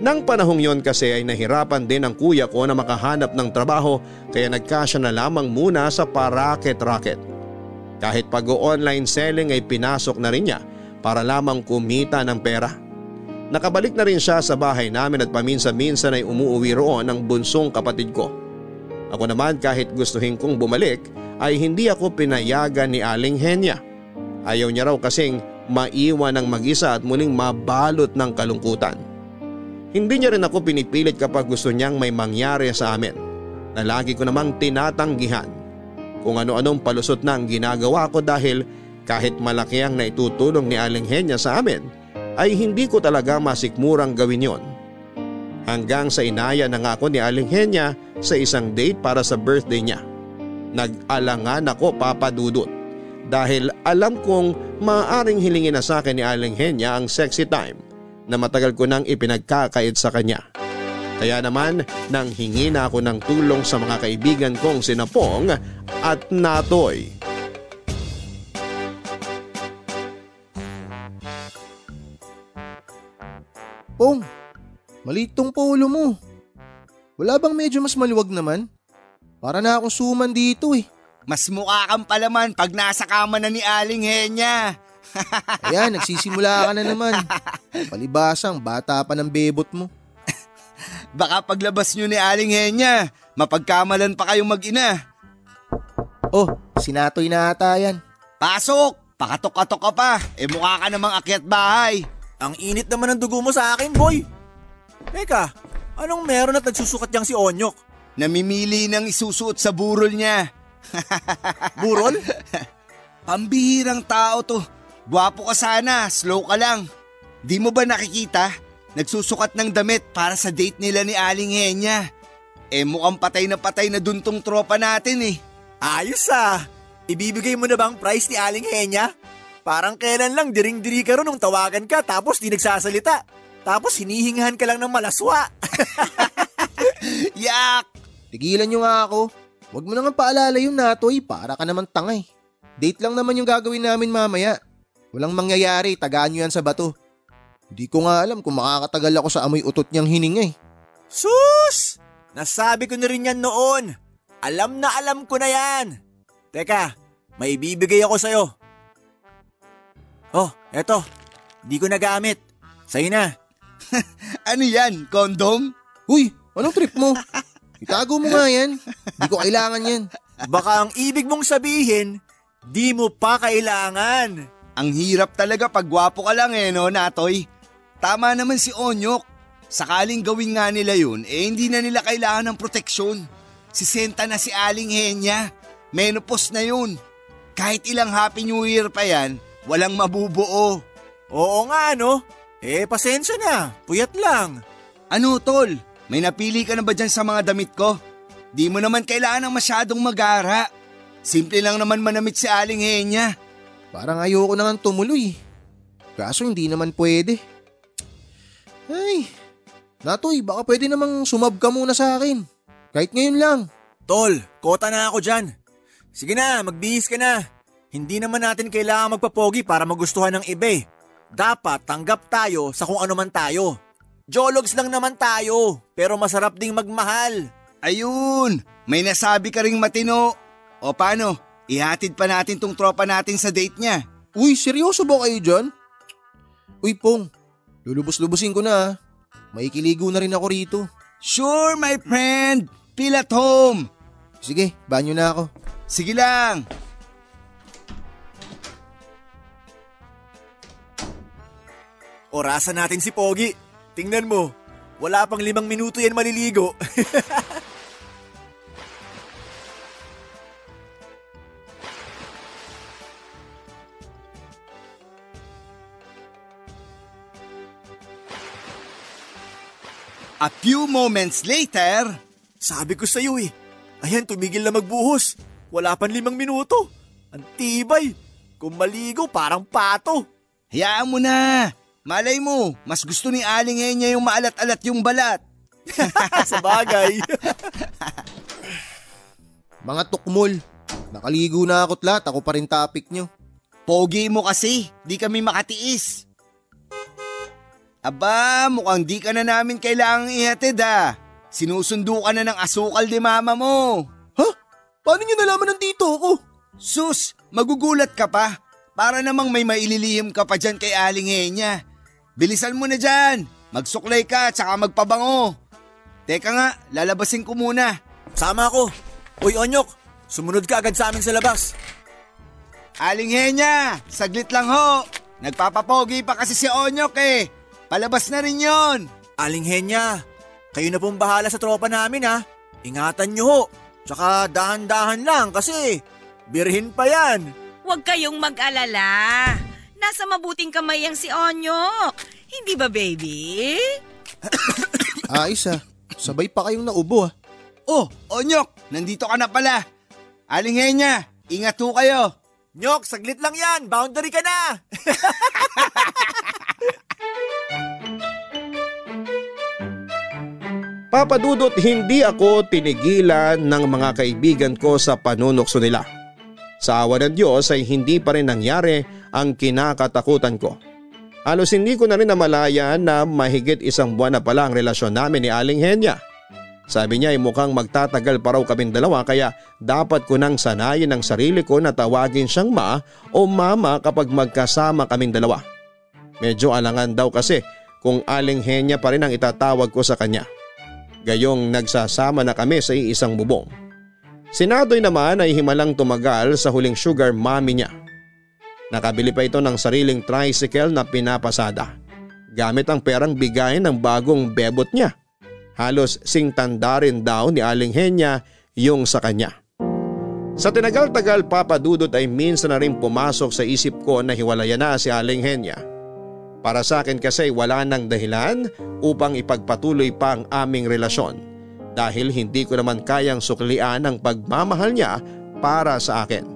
Nang panahong yon kasi ay nahirapan din ang kuya ko na makahanap ng trabaho kaya nagkasya na lamang muna sa paraket-raket. Kahit pag-online selling ay pinasok na rin niya para lamang kumita ng pera. Nakabalik na rin siya sa bahay namin at paminsan-minsan ay umuuwi roon ang bunsong kapatid ko. Ako naman kahit gustuhin kong bumalik ay hindi ako pinayagan ni Aling Henya. Ayaw niya raw kasing maiwan ng mag-isa at muling mabalot ng kalungkutan. Hindi niya rin ako pinipilit kapag gusto niyang may mangyari sa amin na lagi ko namang tinatanggihan kung ano-anong palusot na ang ginagawa ko dahil kahit malaki ang naitutulong ni Aling Henya sa amin ay hindi ko talaga masikmurang gawin yon. Hanggang sa inaya na nga ako ni Aling Henya sa isang date para sa birthday niya. Nag-alangan ako papadudot dahil alam kong maaaring hilingin na sa akin ni Aling Henya ang sexy time na matagal ko nang ipinagkakait sa kanya. Kaya naman nang hingi na ako ng tulong sa mga kaibigan kong sinapong at natoy. Pong, maliit tong polo mo. Wala bang medyo mas maluwag naman? Para na akong suman dito eh. Mas mukha kang palaman pag nasa kama na ni Aling Henya. Ayan, nagsisimula ka na naman. Palibasang bata pa ng bebot mo. Baka paglabas nyo ni Aling Henya, mapagkamalan pa kayong mag-ina. Oh, sinatoy na ata yan. Pasok! Pakatok-katok ka pa. Eh mukha ka namang akyat bahay. Ang init naman ng dugo mo sa akin, boy. Teka, anong meron at nagsusukat niyang si Onyok? Namimili ng isusuot sa burol niya. Burol? Pambihirang tao to. Gwapo ka sana, slow ka lang. Di mo ba nakikita? Nagsusukat ng damit para sa date nila ni Aling Henya. Eh mukhang patay na patay na dun tong tropa natin eh. Ayos ah! Ibibigay mo na bang price ni Aling Henya? Parang kailan lang diring-diri ka ron nung tawagan ka tapos di nagsasalita. Tapos hinihingahan ka lang ng malaswa. Yak! Tigilan nyo nga ako. Huwag mo nang paalala yung natoy para ka naman tangay. Date lang naman yung gagawin namin mamaya. Walang mangyayari, tagaan nyo yan sa bato. Hindi ko nga alam kung makakatagal ako sa amoy utot niyang hiningay. Sus! Nasabi ko na rin yan noon. Alam na alam ko na yan. Teka, may bibigay ako sa'yo. Oh, eto. Di ko nagamit. Sa'yo na. Ano yan, kondom? Uy, anong trip mo? Itago mo nga yan. Hindi ko kailangan yan. Baka ang ibig mong sabihin, di mo pa kailangan. Ang hirap talaga pag gwapo ka lang eh, no, Natoy? Tama naman si Onyok. Sakaling gawin nga nila yun, eh hindi na nila kailangan ng proteksyon. Si Senta na si Aling Henya. Menopause na yun. Kahit ilang Happy New Year pa yan, walang mabubuo. Oo nga, no? Eh, pasensya na. Puyat lang. Ano, tol? May napili ka na ba dyan sa mga damit ko? Di mo naman kailangan ng masyadong magara. Simple lang naman manamit si Aling Henya. Parang ayoko na nga tumuloy. Kaso hindi naman pwede. Ay, Natoy, baka pwede namang sumab ka muna sa akin. Kahit ngayon lang. Tol, kota na ako dyan. Sige na, magbihis ka na. Hindi naman natin kailangan magpapogi para magustuhan ng iba eh. Dapat tanggap tayo sa kung ano man tayo. Jologs lang naman tayo, pero masarap ding magmahal. Ayun, may nasabi ka ring matino. O paano, ihatid pa natin tong tropa natin sa date niya. Uy, seryoso ba kayo dyan? Uy, Pong, lulubos-lubusin ko na ha. Maikiligo na rin ako rito. Sure, my friend. Feel at home. Sige, banyo na ako. Sige lang. Orasan natin si Pogi. Tingnan mo, wala pang limang minuto yan maliligo. A few moments later, Sabi ko sa'yo eh. Ayan, tumigil na magbuhos. Wala pang limang minuto. Ang tibay. Kung maligo, parang pato. hayaan mo na. Malay mo, mas gusto ni Aling Enya yung maalat-alat yung balat. Sa bagay. Mga tukmol, nakaligo na ako't lahat. Ako pa rin topic nyo. Pogi mo kasi, di kami makatiis. Aba, mukhang di ka na namin kailangang ihatid ah. Sinusundo ka na ng asukal di mama mo. Ha? Paano nyo nalaman ng tito ko? Sus, magugulat ka pa. Para namang may maililihim ka pa dyan kay Aling Henya. Bilisan mo na dyan. Magsuklay ka tsaka magpabango. Teka nga, lalabasin ko muna. Sama ako. Uy, Onyok, sumunod ka agad sa amin sa labas. Aling Henya, saglit lang ho. Nagpapapogi pa kasi si Onyok eh. Palabas na rin yon. Aling Henya, kayo na pong bahala sa tropa namin ha. Ingatan nyo ho. Tsaka dahan-dahan lang kasi birhin pa yan. Huwag kayong mag-alala. Nasa mabuting kamay ang si Onyok. Hindi ba, baby? Ayos ah. Sabay pa kayong naubo ah. Oh, Onyok, nandito ka na pala. Aling Henya, ingat ho kayo. Nyok, saglit lang yan. Boundary ka na. Papadudot hindi ako tinigilan ng mga kaibigan ko sa panunokso nila. Sa awa ng Diyos ay hindi pa rin nangyari ang kinakatakutan ko. Halos hindi ko na rin namalayan na mahigit isang buwan na pala ang relasyon namin ni Aling Henya. Sabi niya ay mukhang magtatagal pa raw kaming dalawa kaya dapat ko nang sanayin ang sarili ko na tawagin siyang ma o mama kapag magkasama kaming dalawa. Medyo alangan daw kasi kung Aling Henya pa rin ang itatawag ko sa kanya. Gayong nagsasama na kami sa iisang bubong. Si Nadoy naman ay himalang tumagal sa huling sugar mommy niya. Nakabili pa ito ng sariling tricycle na pinapasada. Gamit ang perang bigay ng bagong bebot niya. Halos sing tanda rin daw ni Aling Henya yung sa kanya. Sa tinagal-tagal papadudot ay minsan na rin pumasok sa isip ko na hiwalayan na si Aling Henya. Para sa akin kasi wala nang dahilan upang ipagpatuloy pa ang aming relasyon dahil hindi ko naman kayang suklian ang pagmamahal niya para sa akin.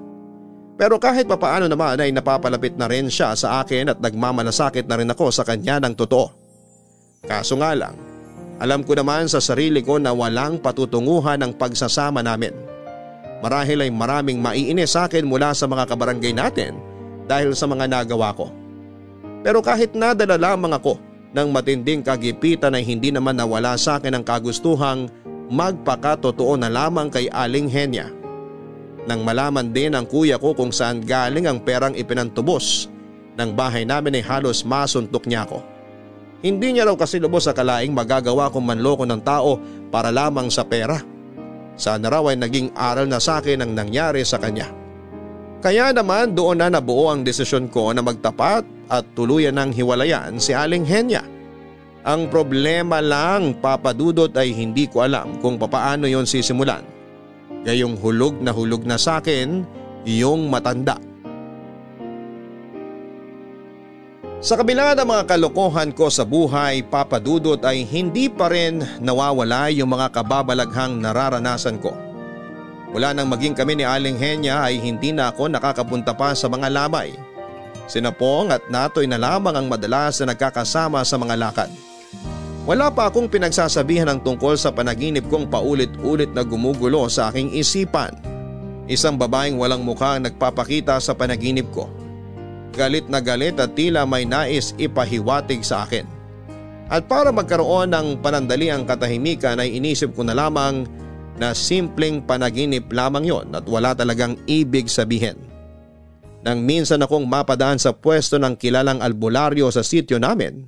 Pero kahit papaano naman ay napapalapit na rin siya sa akin at nagmamalasakit na rin ako sa kanya ng totoo. Kaso nga lang, alam ko naman sa sarili ko na walang patutunguhan ang pagsasama namin. Marahil ay maraming maiinis sa akin mula sa mga kabarangay natin dahil sa mga nagawa ko. Pero kahit nadala lamang ako ng matinding kagipitan ay hindi naman nawala sa akin ang kagustuhang magpakatotoo na lamang kay Aling Henya. Nang malaman din ang kuya ko kung saan galing ang perang ipinantubos ng bahay namin ay halos masuntok niya ako. Hindi niya raw kasi lubos sa kalaing magagawa kong manloko ng tao para lamang sa pera. Sana raw ay naging aral na sa akin ang nangyari sa kanya. Kaya naman doon na nabuo ang desisyon ko na magtapat at tuluyan ng hiwalayan si Aling Henya. Ang problema lang papadudot ay hindi ko alam kung papaano yon sisimulan. Gayong hulog na hulog na sa akin yung matanda. Sa kabila ng mga kalokohan ko sa buhay, papadudot ay hindi pa rin nawawala yung mga kababalaghang nararanasan ko. Mula nang maging kami ni Aling Henya ay hindi na ako nakakapunta pa sa mga lamay. Sinapong at Natoy na lamang ang madalas na nagkakasama sa mga lakad. Wala pa akong pinagsasabihan ng tungkol sa panaginip kong paulit-ulit na gumugulo sa aking isipan. Isang babaeng walang mukha ang nagpapakita sa panaginip ko. Galit na galit at tila may nais ipahiwatig sa akin. At para magkaroon ng panandali ang katahimikan ay inisip ko na lamang na simpleng panaginip lamang yon at wala talagang ibig sabihin. Nang minsan akong mapadaan sa pwesto ng kilalang albularyo sa sityo namin,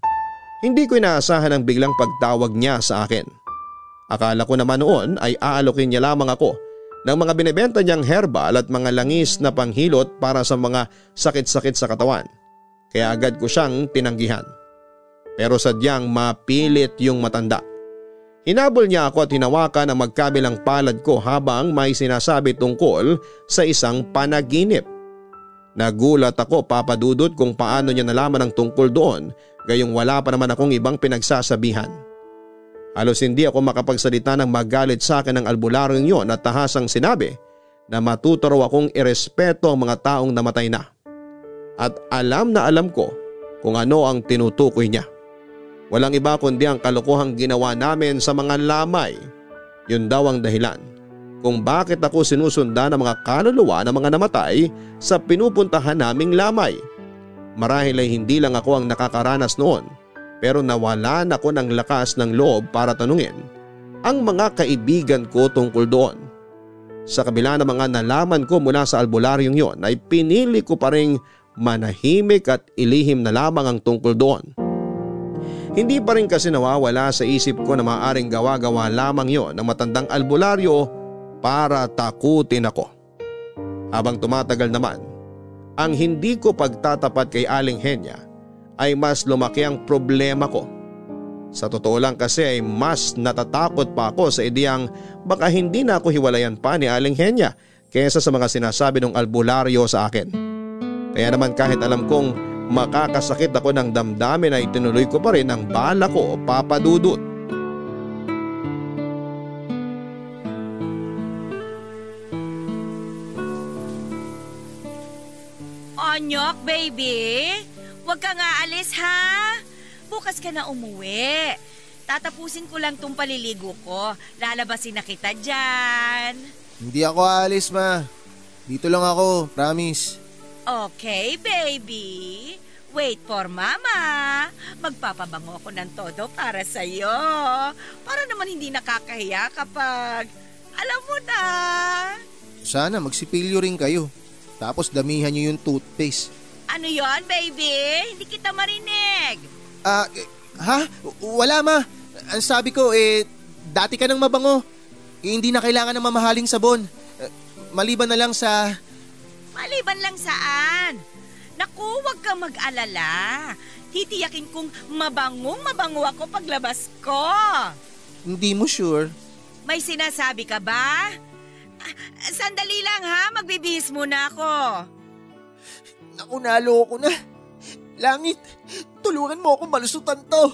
hindi ko inaasahan ang biglang pagtawag niya sa akin. Akala ko naman noon ay aalokin niya lamang ako ng mga binebenta niyang herbal at mga langis na panghilot para sa mga sakit-sakit sa katawan. Kaya agad ko siyang tinanggihan. Pero sadyang mapilit yung matanda. Hinabol niya ako at hinawakan ang magkabilang palad ko habang may sinasabi tungkol sa isang panaginip. Nagulat ako papadudot kung paano niya nalaman ang tungkol doon gayong wala pa naman akong ibang pinagsasabihan. Halos hindi ako makapagsalita ng magalit sa akin ng albularyong yon at tahasang sinabi na matuto akong irespeto ang mga taong namatay na. At alam na alam ko kung ano ang tinutukoy niya. Walang iba kundi ang kalokohang ginawa namin sa mga lamay. Yun daw ang dahilan kung bakit ako sinusundan ng mga kaluluwa ng mga namatay sa pinupuntahan naming lamay. Marahil ay hindi lang ako ang nakakaranas noon pero nawalan ako ng lakas ng loob para tanungin ang mga kaibigan ko tungkol doon. Sa kabila ng mga nalaman ko mula sa albularyong yon ay pinili ko pa rin manahimik at ilihim na lamang ang tungkol doon. Hindi pa rin kasi nawawala sa isip ko na maaaring gawa-gawa lamang yon ng matandang albularyo para takutin ako. Habang tumatagal naman, ang hindi ko pagtatapat kay Aling Henya ay mas lumaki ang problema ko. Sa totoo lang kasi ay mas natatakot pa ako sa ideyang baka hindi na ako hiwalayan pa ni Aling Henya kaysa sa mga sinasabi ng albularyo sa akin. Kaya naman kahit alam kong Makakasakit ako ng damdamin ay tinuloy ko pa rin ang bala ko papadudot. Onyok, baby! Huwag ka nga alis, ha? Bukas ka na umuwi. Tatapusin ko lang tong paliligo ko. Lalabasin na kita dyan. Hindi ako aalis, ma. Dito lang ako, promise. Okay, baby. Wait for mama. Magpapabango ako ng todo para sa'yo. Para naman hindi nakakahiya kapag... Alam mo na. Sana magsipilyo rin kayo. Tapos damihan niyo yung toothpaste. Ano yon baby? Hindi kita marinig. Ah, uh, ha? Wala ma. Ang sabi ko, eh, dati ka nang mabango. Eh, hindi na kailangan ng mamahaling sabon. Uh, maliban na lang sa Maliban lang saan? Naku, huwag kang mag-alala. Titiyakin kong mabangong mabango ako paglabas ko. Hindi mo sure? May sinasabi ka ba? Sandali lang ha, magbibihis muna ako. Naku, naloko na. Langit, tulungan mo ako malusutan to.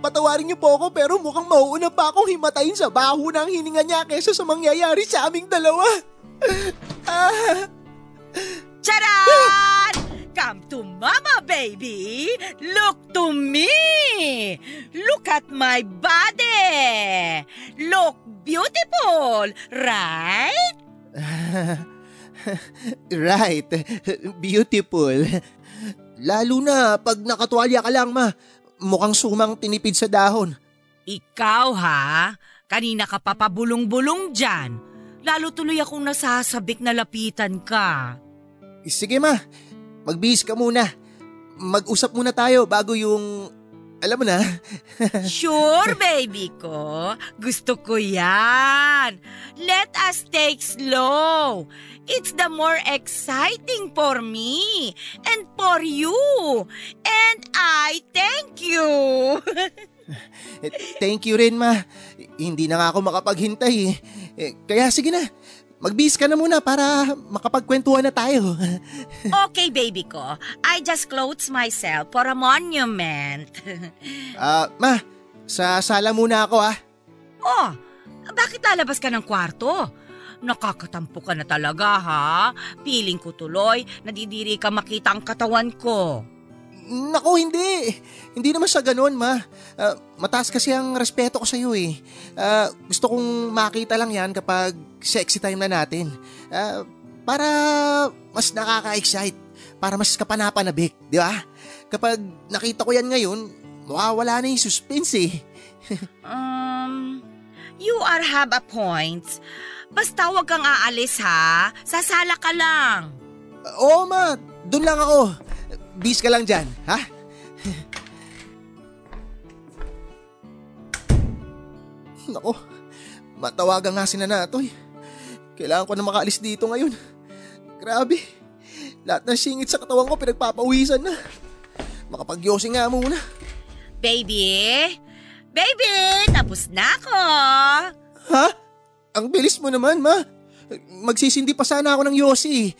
Patawarin niyo po ako pero mukhang mauuna pa akong himatayin sa baho ng hininga niya kesa sa mangyayari sa aming dalawa. ah. Charan! Come to mama, baby! Look to me! Look at my body! Look beautiful, right? right. Beautiful. Lalo na pag nakatuwalya ka lang, ma. Mukhang sumang tinipid sa dahon. Ikaw, ha? Kanina ka papabulong-bulong dyan. Lalo tuloy akong nasasabik na lapitan ka. Sige ma, magbihis ka muna. Mag-usap muna tayo bago yung... Alam mo na. sure, baby ko. Gusto ko yan. Let us take slow. It's the more exciting for me and for you. And I thank you. thank you rin, ma. Hindi na nga ako makapaghintay. Eh, kaya sige na, Magbihis ka na muna para makapagkwentuhan na tayo. okay, baby ko. I just clothes myself for a monument. Ah, uh, ma, sa sala muna ako ah. Oh, bakit lalabas ka ng kwarto? Nakakatampo ka na talaga ha? Piling ko tuloy, nadidiri ka makita ang katawan ko. Naku, hindi. Hindi naman sa ganun, ma. Uh, mataas kasi ang respeto ko sa iyo eh. Uh, gusto kong makita lang yan kapag sexy time na natin. Uh, para mas nakaka-excite. Para mas kapanapanabik, di ba? Kapag nakita ko yan ngayon, mawawala na yung suspense eh. um, you are have a point. Basta wag kang aalis ha. Sasala ka lang. Oo ma, doon lang ako. Bis ka lang dyan, ha? Nako, matawagan nga si Nanatoy. Kailangan ko na makaalis dito ngayon. Grabe, lahat ng singit sa katawan ko pinagpapawisan na. Makapagyosi nga muna. Baby? Baby, tapos na ako. Ha? Ang bilis mo naman, ma. Magsisindi pa sana ako ng yosi.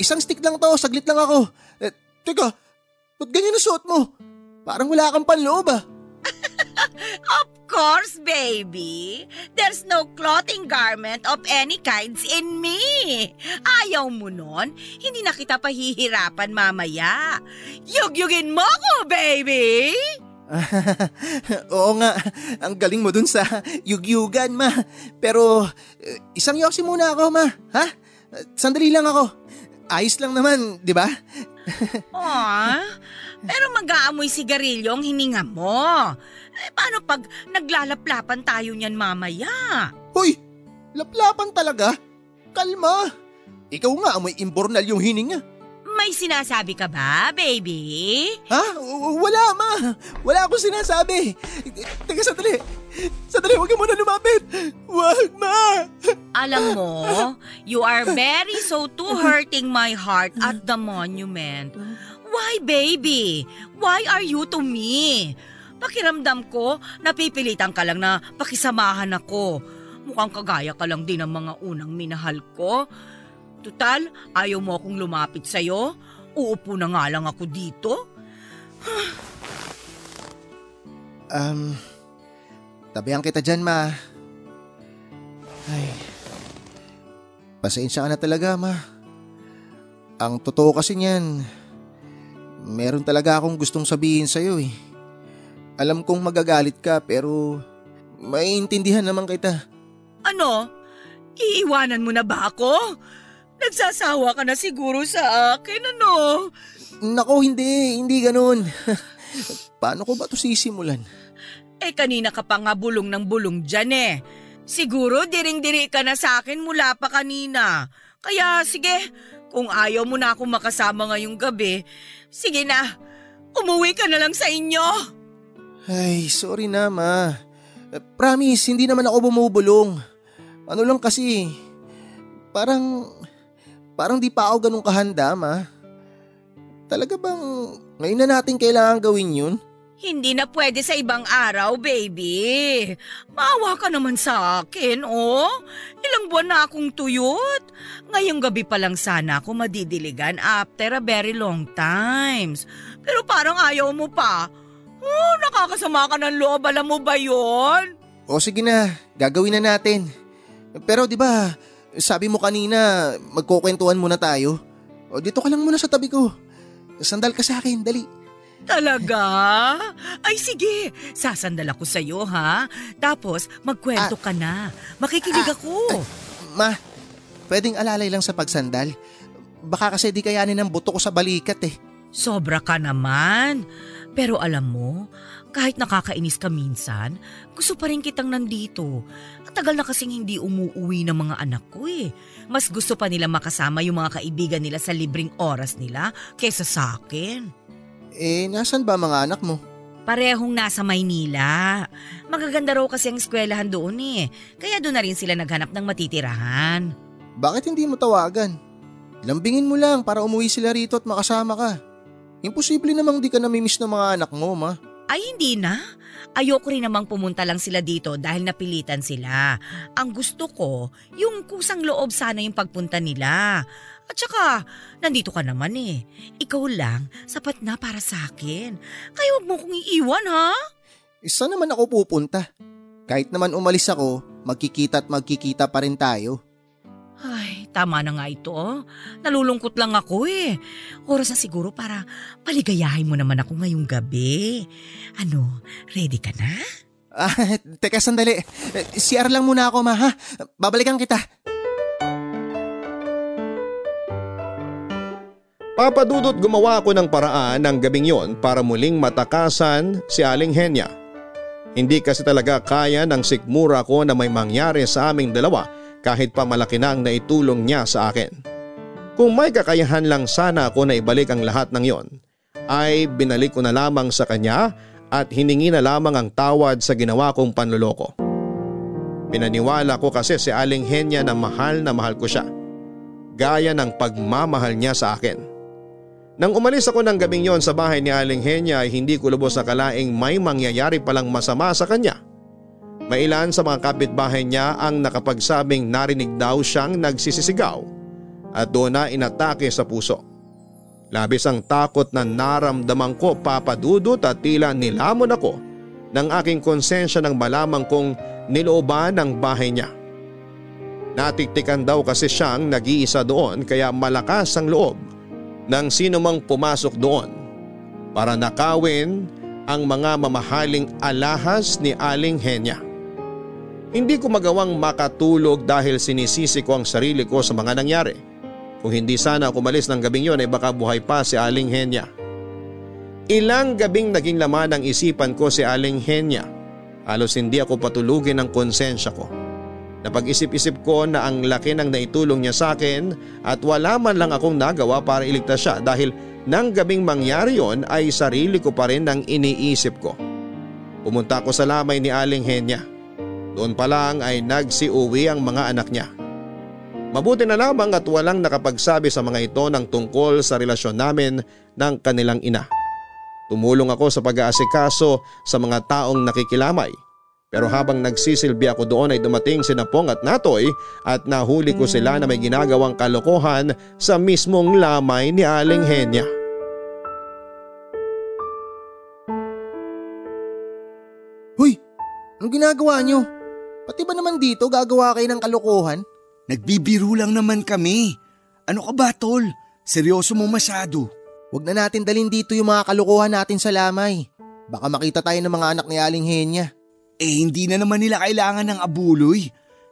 Isang stick lang to, saglit lang ako. Eh, teka, ba't ganyan ang suot mo? Parang wala kang panloob ah. course, baby. There's no clothing garment of any kinds in me. Ayaw mo nun? Hindi na kita pahihirapan mamaya. Yugyugin mo ko, baby! Oo nga, ang galing mo dun sa yugyugan, ma. Pero eh, isang yosi muna ako, ma. Ha? Sandali lang ako. Ayos lang naman, di ba? Aww, pero mag-aamoy sigarilyo ang hininga mo. Eh, paano pag naglalaplapan tayo niyan mamaya? Hoy, laplapan talaga? Kalma. Ikaw nga amoy imbornal yung hininga. May sinasabi ka ba, baby? Ha? W- Wala, ma. Wala akong sinasabi. Teka, sandali. Sandali, huwag ka muna lumapit. Huwag, ma. Alam mo, you are very so too hurting my heart at the monument. Why, baby? Why are you to me? Pakiramdam ko, napipilitan ka lang na pakisamahan ako. Mukhang kagaya ka lang din ng mga unang minahal ko. Tutal, ayaw mo akong lumapit sa'yo? Uupo na nga lang ako dito. Um, tabihan kita dyan, ma. Ay, pasensya ka na talaga, ma. Ang totoo kasi niyan, meron talaga akong gustong sabihin sa'yo eh. Alam kong magagalit ka pero maiintindihan naman kita. Ano? Iiwanan mo na ba ako? Nagsasawa ka na siguro sa akin, ano? Nako, hindi, hindi ganun. Paano ko ba to sisimulan? Eh kanina ka pa nga bulong ng bulong dyan eh. Siguro diring-diri ka na sa akin mula pa kanina. Kaya sige, kung ayaw mo na akong makasama ngayong gabi, sige na, umuwi ka na lang sa inyo. Ay, sorry na, ma. Eh, Promise, hindi naman ako bumubulong. Ano lang kasi, parang, parang di pa ako ganun kahanda, ma. Talaga bang ngayon na natin kailangan gawin yun? Hindi na pwede sa ibang araw, baby. Maawa ka naman sa akin, oh. Ilang buwan na akong tuyot. Ngayong gabi pa lang sana ako madidiligan after a very long times. Pero parang ayaw mo pa. Oh, nakakasama ka ng loob. Alam mo ba yon? O sige na, gagawin na natin. Pero di ba, sabi mo kanina, magkukwentuhan muna tayo. O dito ka lang muna sa tabi ko. Sandal ka sa akin, dali. Talaga? Ay sige, sasandal ako sa'yo ha. Tapos magkwento ka na. Makikinig Ah, ako. Ma, pwedeng alalay lang sa pagsandal. Baka kasi di kayanin ng buto ko sa balikat eh. Sobra ka naman. Pero alam mo, kahit nakakainis ka minsan, gusto pa rin kitang nandito. At tagal na kasing hindi umuuwi ng mga anak ko eh. Mas gusto pa nila makasama yung mga kaibigan nila sa libreng oras nila kaysa sa akin. Eh, nasan ba mga anak mo? Parehong nasa Maynila. Magaganda raw kasi ang eskwelahan doon eh. Kaya doon na rin sila naghanap ng matitirahan. Bakit hindi mo tawagan? Lambingin mo lang para umuwi sila rito at makasama ka. Imposible namang di ka namimiss ng mga anak mo, ma. Ay hindi na. Ayoko rin namang pumunta lang sila dito dahil napilitan sila. Ang gusto ko, yung kusang loob sana yung pagpunta nila. At saka, nandito ka naman eh. Ikaw lang, sapat na para sa akin. Kaya huwag mo kong iiwan ha? Isa naman ako pupunta. Kahit naman umalis ako, magkikita at magkikita pa rin tayo. Ay, tama na nga ito. oh. Nalulungkot lang ako eh. Oras na siguro para paligayahin mo naman ako ngayong gabi. Ano, ready ka na? Ah, teka sandali. Eh, CR lang muna ako, ma, ha? Babalikan kita. Papadudot gumawa ako ng paraan ng gabing yon para muling matakasan si Aling Henya. Hindi kasi talaga kaya ng sikmura ko na may mangyari sa aming dalawa kahit pa malaki na ang naitulong niya sa akin. Kung may kakayahan lang sana ako na ibalik ang lahat ng yon, ay binalik ko na lamang sa kanya at hiningi na lamang ang tawad sa ginawa kong panluloko. Pinaniwala ko kasi si Aling Henya na mahal na mahal ko siya. Gaya ng pagmamahal niya sa akin. Nang umalis ako ng gabing yon sa bahay ni Aling Henya ay hindi ko lubos na kalaing may mangyayari palang masama sa kanya. Mailan sa mga kapitbahay niya ang nakapagsabing narinig daw siyang nagsisisigaw at doon na inatake sa puso. Labis ang takot na naramdaman ko papadudot at tila nilamon ako ng aking konsensya nang malamang kong nilooban ang bahay niya. Natiktikan daw kasi siyang nag-iisa doon kaya malakas ang loob ng sino mang pumasok doon para nakawin ang mga mamahaling alahas ni Aling Henya. Hindi ko magawang makatulog dahil sinisisi ko ang sarili ko sa mga nangyari. Kung hindi sana ako malis ng gabing yon ay baka buhay pa si Aling Henya. Ilang gabing naging laman ng isipan ko si Aling Henya. Halos hindi ako patulugin ng konsensya ko. Napag-isip-isip ko na ang laki ng naitulong niya sa akin at wala man lang akong nagawa para iligtas siya dahil nang gabing mangyari yon ay sarili ko pa rin ang iniisip ko. Pumunta ako sa lamay ni Aling Henya. Doon pa lang ay nagsiuwi ang mga anak niya. Mabuti na lamang at walang nakapagsabi sa mga ito ng tungkol sa relasyon namin ng kanilang ina. Tumulong ako sa pag-aasikaso sa mga taong nakikilamay. Pero habang nagsisilbi ako doon ay dumating si Napong at Natoy at nahuli ko sila na may ginagawang kalokohan sa mismong lamay ni Aling Henya. Hoy! Anong ginagawa nyo? Pati ba naman dito gagawa kayo ng kalokohan? Nagbibiro lang naman kami. Ano ka ba tol? Seryoso mo masyado. Huwag na natin dalhin dito yung mga kalukuhan natin sa lamay. Baka makita tayo ng mga anak ni Aling Henya. Eh hindi na naman nila kailangan ng abuloy.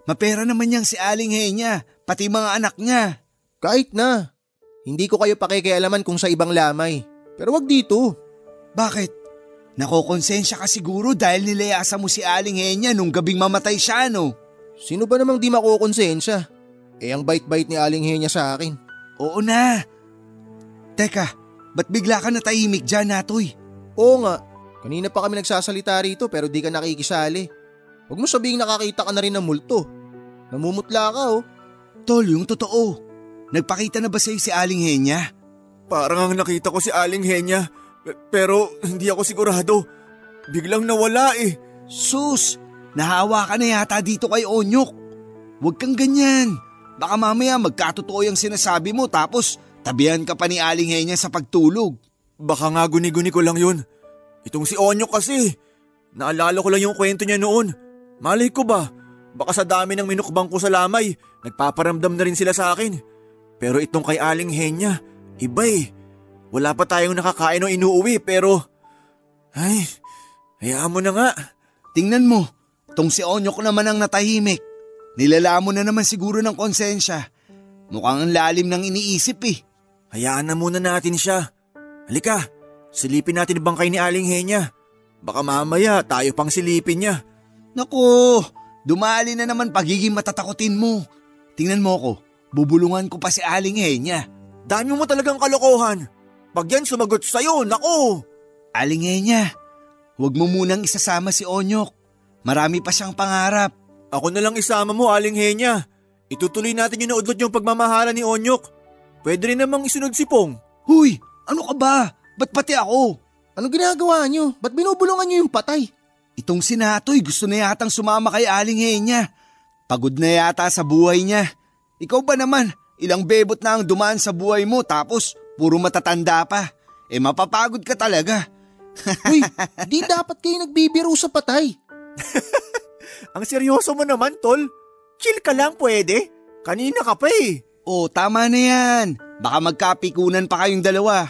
Mapera naman niyang si Aling Henya, pati mga anak niya. Kahit na. Hindi ko kayo pakikialaman kung sa ibang lamay. Pero wag dito. Bakit? Nakokonsensya ka siguro dahil nilayasa mo si Aling Henya nung gabing mamatay siya no? Sino ba namang di makukonsensya? Eh ang bait-bait ni Aling Henya sa akin. Oo na. Teka, ba't bigla ka natahimik dyan, Natoy? Oo nga, kanina pa kami nagsasalita rito pero di ka nakikisali. Huwag mo sabihing nakakita ka na rin ng multo. Namumutla ka oh. Tol, yung totoo. Nagpakita na ba sa'yo si Aling Henya? Parang ang nakita ko si Aling Henya, pero hindi ako sigurado. Biglang nawala eh. Sus, Nahawa ka na yata dito kay Onyok. Huwag kang ganyan. Baka mamaya magkatotoo yung sinasabi mo tapos tabihan ka pa ni Aling Henya sa pagtulog. Baka nga guni-guni ko lang yun. Itong si Onyok kasi. Naalala ko lang yung kwento niya noon. Malay ko ba? Baka sa dami ng minukbang ko sa lamay, nagpaparamdam na rin sila sa akin. Pero itong kay Aling Henya, iba eh. Wala pa tayong nakakain o inuuwi pero... Ay, hayaan mo na nga. Tingnan mo, Tong si Onyok naman ang natahimik. Nilala mo na naman siguro ng konsensya. Mukhang ang lalim ng iniisip eh. Hayaan na muna natin siya. Halika, silipin natin ang bangkay ni Aling Henya. Baka mamaya tayo pang silipin niya. Naku, dumali na naman pagiging matatakotin mo. Tingnan mo ko, bubulungan ko pa si Aling Henya. Dami mo talagang kalokohan. Pag yan sumagot sa'yo, naku! Aling Henya, huwag mo munang isasama si Onyok. Marami pa siyang pangarap. Ako na lang isama mo, Aling Henya. Itutuloy natin yung naudlot yung pagmamahala ni Onyok. Pwede rin namang isunod si Pong. Huy, ano ka ba? Ba't pati ako? Anong ginagawa niyo? Ba't binubulungan niyo yung patay? Itong sinatoy gusto na yatang sumama kay Aling Henya. Pagod na yata sa buhay niya. Ikaw ba naman, ilang bebot na ang dumaan sa buhay mo tapos puro matatanda pa. Eh mapapagod ka talaga. Uy, di dapat kayo nagbibiro sa patay. Ang seryoso mo naman, tol. Chill ka lang pwede. Kanina ka pa eh. Oh, tama na yan. Baka magkapikunan pa kayong dalawa.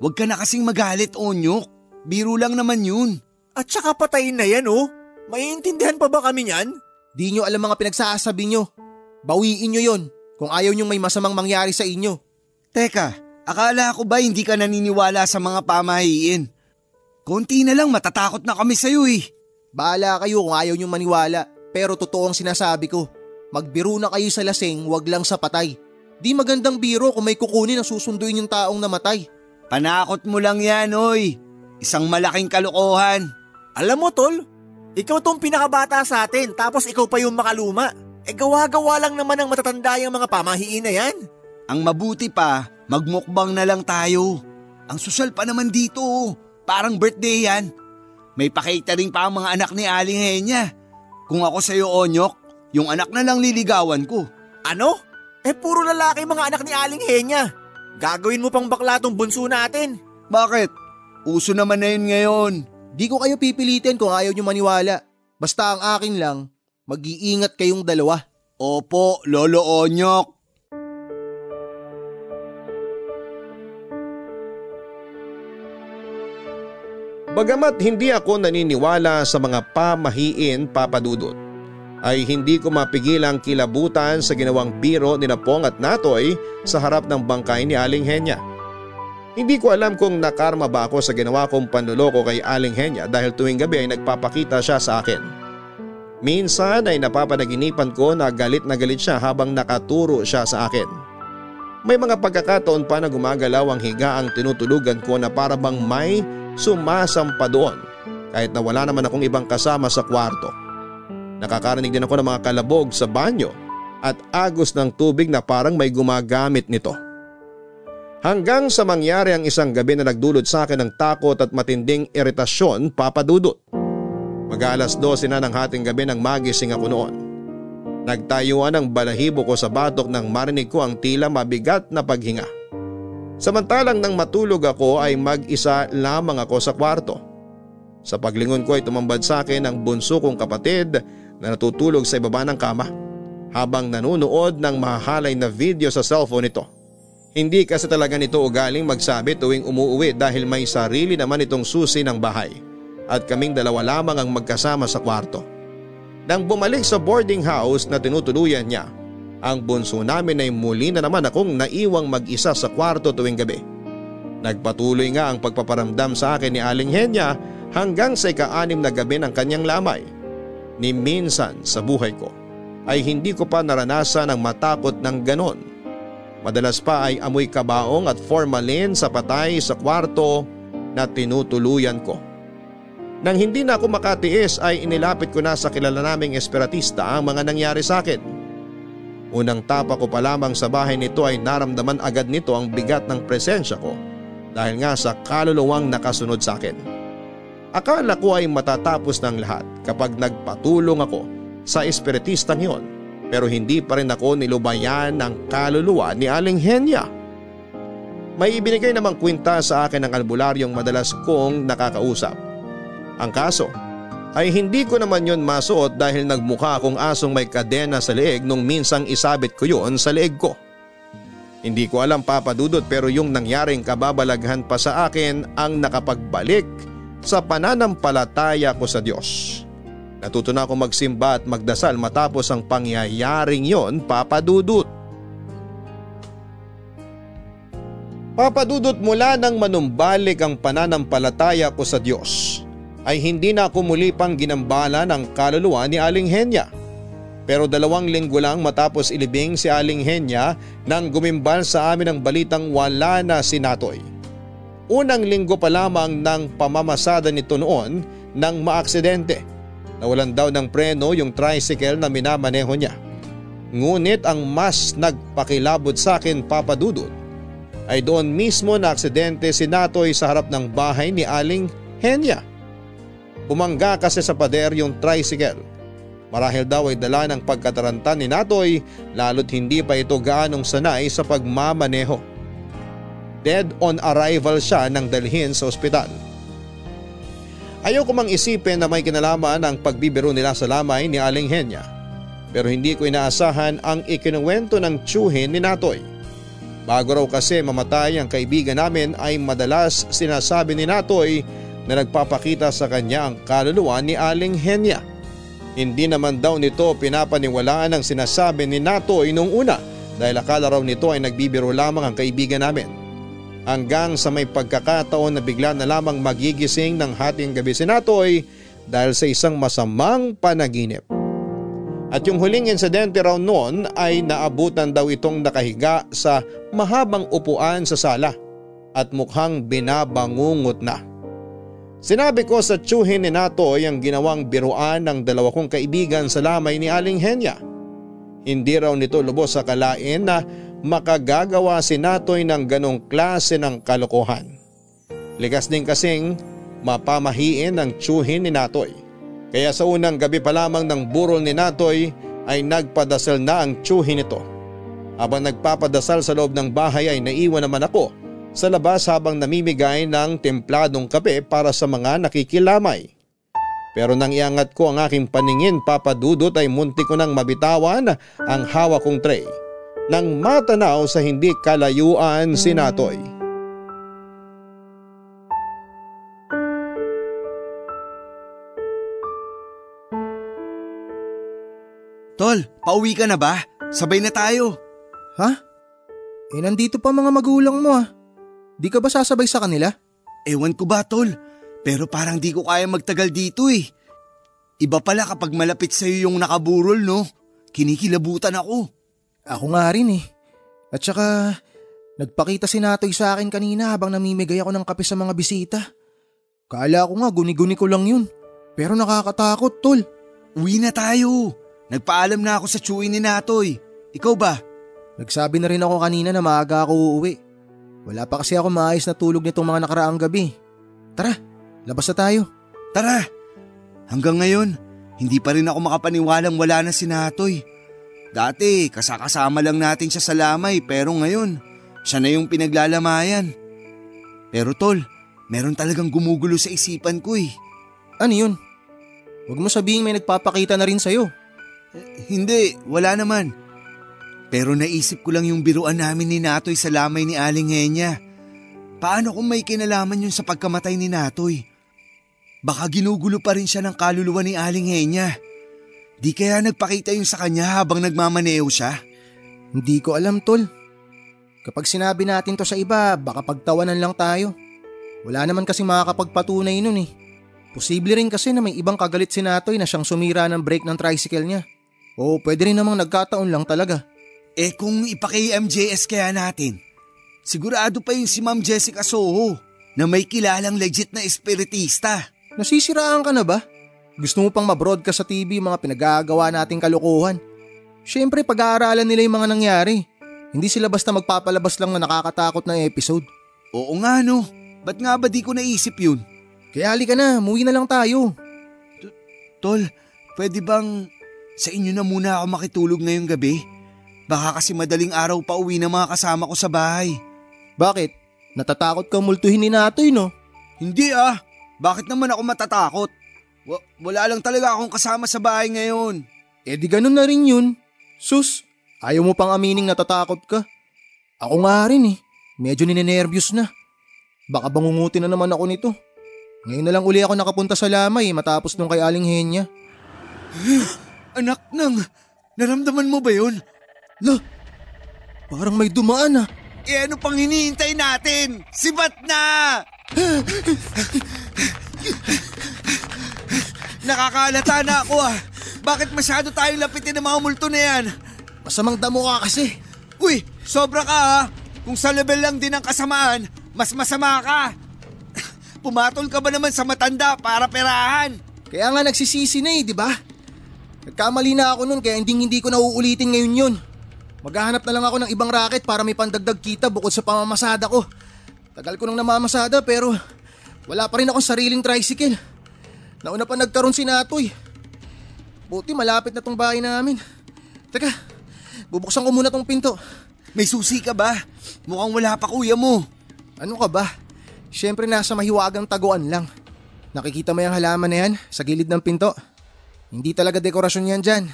Huwag ka na kasing magalit, Onyok. Biro lang naman yun. At saka patayin na yan, oh. Maiintindihan pa ba kami niyan? Di nyo alam mga pinagsasabi nyo. Bawiin nyo yon kung ayaw nyong may masamang mangyari sa inyo. Teka, akala ko ba hindi ka naniniwala sa mga pamahiin? Konti na lang matatakot na kami sa'yo eh. Bahala kayo kung ayaw niyong maniwala pero totoo ang sinasabi ko. Magbiro na kayo sa lasing, wag lang sa patay. Di magandang biro kung may kukunin na susunduin yung taong namatay. Panakot mo lang yan, oy. Isang malaking kalokohan. Alam mo, tol, ikaw tong pinakabata sa atin tapos ikaw pa yung makaluma. E gawa-gawa lang naman ang matatanda yung mga pamahiin na yan. Ang mabuti pa, magmukbang na lang tayo. Ang susal pa naman dito, parang birthday yan. May pa-catering pa ang mga anak ni Aling Henya. Kung ako sa'yo, Onyok, yung anak na lang liligawan ko. Ano? Eh puro lalaki mga anak ni Aling Henya. Gagawin mo pang bakla tong bunso natin. Bakit? Uso naman na yun ngayon. Di ko kayo pipilitin kung ayaw nyo maniwala. Basta ang akin lang, mag-iingat kayong dalawa. Opo, Lolo Onyok. Bagamat hindi ako naniniwala sa mga pamahiin papadudot, ay hindi ko mapigilang kilabutan sa ginawang biro ni Napong at Natoy sa harap ng bangkay ni Aling Henya. Hindi ko alam kung nakarma ba ako sa ginawa kong panluloko kay Aling Henya dahil tuwing gabi ay nagpapakita siya sa akin. Minsan ay napapanaginipan ko na galit na galit siya habang nakaturo siya sa akin. May mga pagkakataon pa na gumagalaw ang higa ang tinutulugan ko na para bang may sumasampa doon kahit na wala naman akong ibang kasama sa kwarto. Nakakarinig din ako ng mga kalabog sa banyo at agos ng tubig na parang may gumagamit nito. Hanggang sa mangyari ang isang gabi na nagdulot sa akin ng takot at matinding iritasyon papadudot. Mag-alas 12 na ng hating gabi nang magising ako noon. Nagtayuan ang balahibo ko sa batok nang marinig ko ang tila mabigat na paghinga. Samantalang nang matulog ako ay mag-isa lamang ako sa kwarto. Sa paglingon ko ay tumambad sa akin ang bunso kong kapatid na natutulog sa ibaba ng kama habang nanonood ng mahalay na video sa cellphone nito. Hindi kasi talaga nito ugaling magsabi tuwing umuuwi dahil may sarili naman itong susi ng bahay at kaming dalawa lamang ang magkasama sa kwarto. Nang bumalik sa boarding house na tinutuluyan niya, ang bunso namin ay muli na naman akong naiwang mag-isa sa kwarto tuwing gabi. Nagpatuloy nga ang pagpaparamdam sa akin ni Aling Henya hanggang sa ika-anim na gabi ng kanyang lamay. Ni minsan sa buhay ko ay hindi ko pa naranasan ang matakot ng ganon Madalas pa ay amoy kabaong at formalin sa patay sa kwarto na tinutuluyan ko. Nang hindi na ako makatiis ay inilapit ko na sa kilala naming espiratista ang mga nangyari sa akin. Unang tapa ko pa lamang sa bahay nito ay naramdaman agad nito ang bigat ng presensya ko dahil nga sa kaluluwang nakasunod sa akin. Akala ko ay matatapos ng lahat kapag nagpatulong ako sa espiritistang yon pero hindi pa rin ako nilubayan ng kaluluwa ni Aling Henya. May ibinigay namang kwinta sa akin ng albularyong madalas kong nakakausap. Ang kaso ay hindi ko naman yon masuot dahil nagmukha akong asong may kadena sa leeg nung minsang isabit ko yon sa leeg ko. Hindi ko alam papadudot pero yung nangyaring kababalaghan pa sa akin ang nakapagbalik sa pananampalataya ko sa Diyos. Natuto na magsimba at magdasal matapos ang pangyayaring yon papadudot. Papadudot mula nang manumbalik ang pananampalataya ko sa Diyos ay hindi na ako muli pang ginambala ng kaluluwa ni Aling Henya. Pero dalawang linggo lang matapos ilibing si Aling Henya nang gumimbal sa amin ang balitang wala na si Natoy. Unang linggo pa lamang ng pamamasada nito noon nang maaksidente Nawalan daw ng preno yung tricycle na minamaneho niya. Ngunit ang mas nagpakilabot sa akin papadudod ay doon mismo na aksidente si Natoy sa harap ng bahay ni Aling Henya. Bumangga kasi sa pader yung tricycle. Marahil daw ay dala ng pagkataranta ni Natoy lalo't hindi pa ito gaanong sanay sa pagmamaneho. Dead on arrival siya nang dalhin sa ospital. Ayaw ko mang isipin na may kinalaman ang pagbibiro nila sa lamay ni Aling Henya. Pero hindi ko inaasahan ang ikinuwento ng tsuhin ni Natoy. Bago raw kasi mamatay ang kaibigan namin ay madalas sinasabi ni Natoy na nagpapakita sa kanya ang kaluluwa ni Aling Henya. Hindi naman daw nito pinapaniwalaan ang sinasabi ni Natoy nung una dahil akala raw nito ay nagbibiro lamang ang kaibigan namin hanggang sa may pagkakataon na bigla na lamang magigising ng hating gabi si Natoy dahil sa isang masamang panaginip. At yung huling insidente raw noon ay naabutan daw itong nakahiga sa mahabang upuan sa sala at mukhang binabangungot na. Sinabi ko sa tsuhin ni Natoy ang ginawang biruan ng dalawa kong kaibigan sa lamay ni Aling Henya. Hindi raw nito lubos sa kalain na makagagawa si Natoy ng ganong klase ng kalokohan. Ligas din kasing mapamahiin ng tsuhin ni Natoy. Kaya sa unang gabi pa lamang ng burol ni Natoy ay nagpadasal na ang tsuhin nito. Habang nagpapadasal sa loob ng bahay ay naiwan naman ako sa labas habang namimigay ng templadong kape para sa mga nakikilamay. Pero nang iangat ko ang aking paningin papadudot ay munti ko nang mabitawan ang hawak kong tray. Nang matanaw sa hindi kalayuan si Natoy. Tol, pauwi ka na ba? Sabay na tayo. Ha? Eh nandito pa mga magulang mo ah. Di ka ba sasabay sa kanila? Ewan ko ba tol, pero parang di ko kaya magtagal dito eh. Iba pala kapag malapit sa'yo yung nakaburol no, kinikilabutan ako. Ako nga rin eh. At saka, nagpakita si Natoy sa akin kanina habang namimigay ako ng kape sa mga bisita. Kala ko nga guni-guni ko lang yun. Pero nakakatakot tol. Uwi na tayo. Nagpaalam na ako sa tsuwi ni Natoy. Ikaw ba? Nagsabi na rin ako kanina na maaga ako uuwi. Wala pa kasi ako maayos na tulog nitong mga nakaraang gabi. Tara, labas na tayo. Tara! Hanggang ngayon, hindi pa rin ako makapaniwalang wala na si Natoy. Dati, kasakasama lang natin siya sa lamay pero ngayon, siya na yung pinaglalamayan. Pero tol, meron talagang gumugulo sa isipan ko eh. Ano yun? Huwag mo sabihin may nagpapakita na rin sa'yo. Eh, hindi, wala naman. Pero naisip ko lang yung biruan namin ni Natoy sa lamay ni Aling Henya. Paano kung may kinalaman yun sa pagkamatay ni Natoy? Baka ginugulo pa rin siya ng kaluluwa ni Aling Henya. Di kaya nagpakita yun sa kanya habang nagmamaneo siya? Hindi ko alam tol. Kapag sinabi natin to sa iba, baka pagtawanan lang tayo. Wala naman kasi makakapagpatunay nun eh. Posible rin kasi na may ibang kagalit si Natoy na siyang sumira ng brake ng tricycle niya. O pwede rin namang nagkataon lang talaga. Eh kung ipaki-MJS kaya natin, sigurado pa yung si Ma'am Jessica Soho na may kilalang legit na espiritista. Nasisiraan ka na ba? Gusto mo pang mabroadcast sa TV mga pinagagawa nating kalukuhan? Siyempre pag-aaralan nila yung mga nangyari. Hindi sila basta magpapalabas lang na nakakatakot na episode. Oo nga no, ba't nga ba di ko naisip yun? Kaya halika na, muwi na lang tayo. Tol, pwede bang sa inyo na muna ako makitulog ngayong gabi? Baka kasi madaling araw pa uwi ng mga kasama ko sa bahay. Bakit? Natatakot kang multuhin ni Natoy no? Hindi ah. Bakit naman ako matatakot? W- wala lang talaga akong kasama sa bahay ngayon. Eh di ganun na rin yun. Sus, ayaw mo pang amining natatakot ka. Ako nga rin eh. Medyo ninenervyos na. Baka bangungutin na naman ako nito. Ngayon na lang uli ako nakapunta sa lamay matapos nung kay Aling Henya. Anak nang, naramdaman mo ba yun? Lo, parang may dumaan ah. Eh ano pang hinihintay natin? Sibat na! Nakakalata na ako ah. Bakit masyado tayong lapitin ng mga multo na yan? Masamang damo ka kasi. Uy, sobra ka ah. Kung sa level lang din ang kasamaan, mas masama ka. Pumatol ka ba naman sa matanda para perahan? Kaya nga nagsisisi na eh, di ba? Nagkamali na ako nun kaya hindi hindi ko na uulitin ngayon yun. Maghahanap na lang ako ng ibang racket para may pandagdag kita bukod sa pamamasada ko. Tagal ko nang namamasada pero wala pa rin akong sariling tricycle. Nauna pa nagkaroon si Natoy. Buti malapit na tong bahay namin. Teka, bubuksan ko muna tong pinto. May susi ka ba? Mukhang wala pa kuya mo. Ano ka ba? Siyempre nasa mahiwagang taguan lang. Nakikita mo yung halaman na yan sa gilid ng pinto? Hindi talaga dekorasyon yan dyan.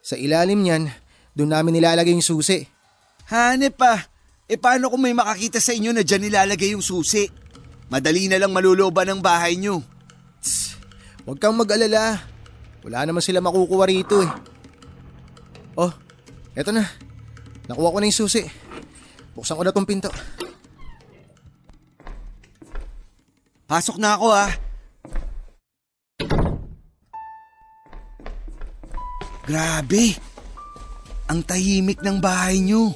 Sa ilalim niyan, doon namin nilalagay yung susi. Hanep pa. E paano kung may makakita sa inyo na dyan nilalagay yung susi? Madali na lang malulooban ng bahay nyo. Tss, huwag kang mag-alala. Wala naman sila makukuha rito eh. Oh, eto na. Nakuha ko na yung susi. Buksan ko na tong pinto. Pasok na ako ah. Grabe. Ang tahimik ng bahay nyo.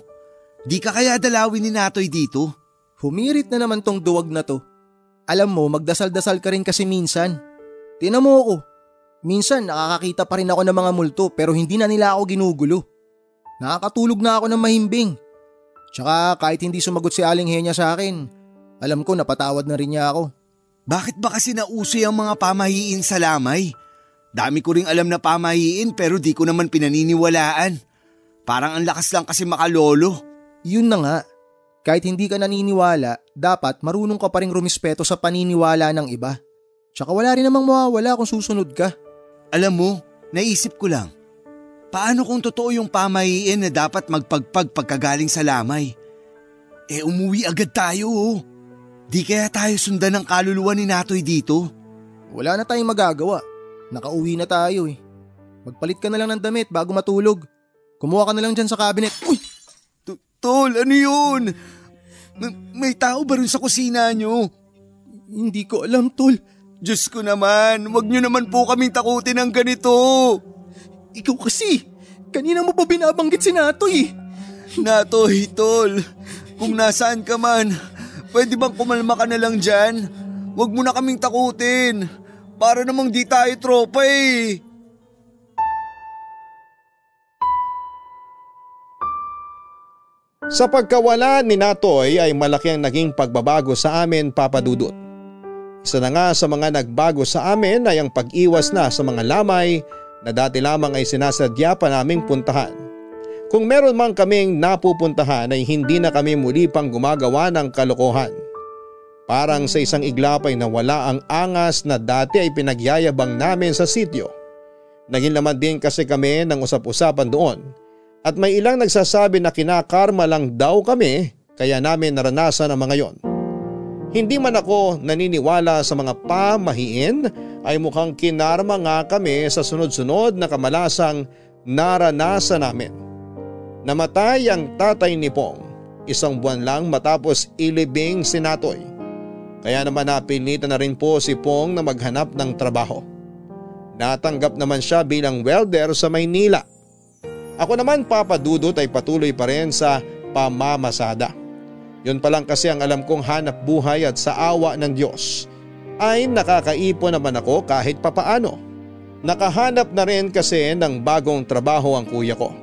Di ka kaya dalawin ni Natoy dito? Humirit na naman tong duwag na to. Alam mo, magdasal-dasal ka rin kasi minsan. Tinan mo ako. Minsan nakakakita pa rin ako ng mga multo pero hindi na nila ako ginugulo. Nakakatulog na ako ng mahimbing. Tsaka kahit hindi sumagot si Aling Henya sa akin, alam ko napatawad na rin niya ako. Bakit ba kasi nauso ang mga pamahiin sa lamay? Dami ko ring alam na pamahiin pero di ko naman pinaniniwalaan. Parang ang lakas lang kasi makalolo. Yun na nga. Kahit hindi ka naniniwala, dapat marunong ka pa rin rumispeto sa paniniwala ng iba. Tsaka wala rin namang mawawala kung susunod ka. Alam mo, naisip ko lang. Paano kung totoo yung pamahiin na dapat magpagpag pagkagaling sa lamay? Eh umuwi agad tayo oh. Di kaya tayo sundan ng kaluluwa ni Natoy dito? Wala na tayong magagawa. Nakauwi na tayo eh. Magpalit ka na lang ng damit bago matulog. Kumuha ka na lang dyan sa cabinet. Uy! Tol, ano yun? May tao ba rin sa kusina nyo? Hindi ko alam, Tol. Diyos ko naman, wag nyo naman po kaming takutin ng ganito. Ikaw kasi, kanina mo pa binabanggit si Natoy. Natoy, tol, kung nasaan ka man, pwede bang kumalma ka na lang dyan? Huwag mo na kaming takutin. Para namang di tayo tropa eh. Sa pagkawala ni Natoy ay malaki ang naging pagbabago sa amin papadudot. Isa na nga sa mga nagbago sa amin ay ang pag-iwas na sa mga lamay na dati lamang ay sinasadya pa naming puntahan. Kung meron man kaming napupuntahan ay hindi na kami muli pang gumagawa ng kalokohan. Parang sa isang iglap ay nawala ang angas na dati ay pinagyayabang namin sa sityo. Naging laman din kasi kami ng usap-usapan doon at may ilang nagsasabi na kinakarma lang daw kami kaya namin naranasan ang mga yon. Hindi man ako naniniwala sa mga pamahiin ay mukhang kinarma nga kami sa sunod-sunod na kamalasang naranasan namin. Namatay ang tatay ni Pong isang buwan lang matapos ilibing si Natoy. Kaya naman napilitan na rin po si Pong na maghanap ng trabaho. Natanggap naman siya bilang welder sa Maynila ako naman papadudot ay patuloy pa rin sa pamamasada. Yun pa lang kasi ang alam kong hanap buhay at sa awa ng Diyos ay nakakaipon naman ako kahit papaano. Nakahanap na rin kasi ng bagong trabaho ang kuya ko.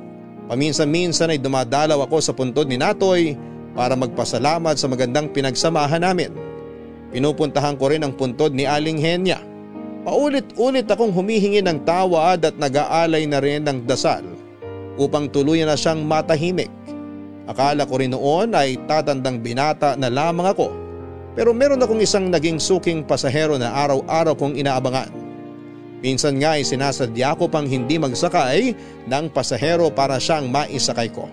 Paminsan-minsan ay dumadalaw ako sa puntod ni Natoy para magpasalamat sa magandang pinagsamahan namin. Pinupuntahan ko rin ang puntod ni Aling Henya. Paulit-ulit akong humihingi ng tawad at nag-aalay na rin ng dasal upang tuluyan na siyang matahimik. Akala ko rin noon ay tatandang binata na lamang ako pero meron akong isang naging suking pasahero na araw-araw kong inaabangan. Minsan nga ay sinasadya ko pang hindi magsakay ng pasahero para siyang maisakay ko.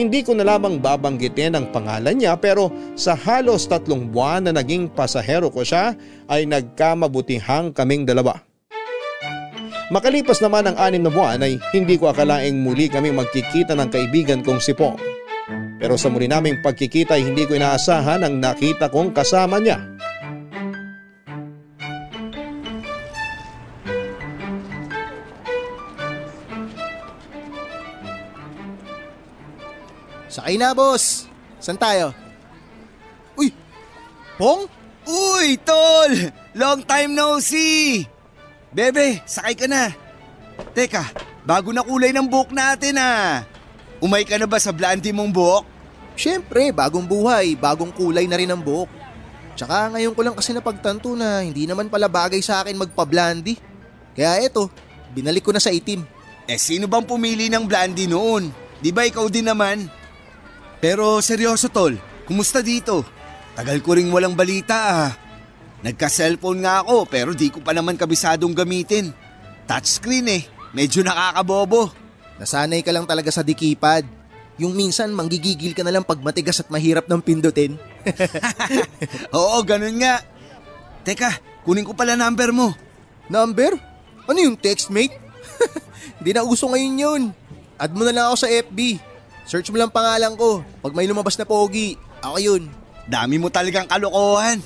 Hindi ko na lamang babanggitin ang pangalan niya pero sa halos tatlong buwan na naging pasahero ko siya ay nagkamabutihang kaming dalawa. Makalipas naman ang anim na buwan ay hindi ko akalaing muli kami magkikita ng kaibigan kong si Pong. Pero sa muli naming pagkikita ay hindi ko inaasahan ang nakita kong kasama niya. Sakay na boss! San tayo? Uy! Pong? Uy, tol! Long time no see! Bebe, sakay ka na. Teka, bago na kulay ng buhok natin ah. Umay ka na ba sa blondie mong buhok? Siyempre, bagong buhay, bagong kulay na rin ang buhok. Tsaka ngayon ko lang kasi napagtanto na hindi naman pala bagay sa akin magpa-blondie. Kaya eto, binalik ko na sa itim. Eh sino bang pumili ng blondie noon? Di ba ikaw din naman? Pero seryoso tol, kumusta dito? Tagal ko ring walang balita ah. Nagka-cellphone nga ako pero di ko pa naman kabisadong gamitin. Touchscreen eh, medyo nakakabobo. Nasanay ka lang talaga sa dikipad. Yung minsan manggigigil ka na lang pag matigas at mahirap ng pindutin. Oo, ganun nga. Teka, kunin ko pala number mo. Number? Ano yung text mate? Hindi na uso ngayon yun. Add mo na lang ako sa FB. Search mo lang pangalan ko. Pag may lumabas na pogi, ako yun. Dami mo talagang kalokohan.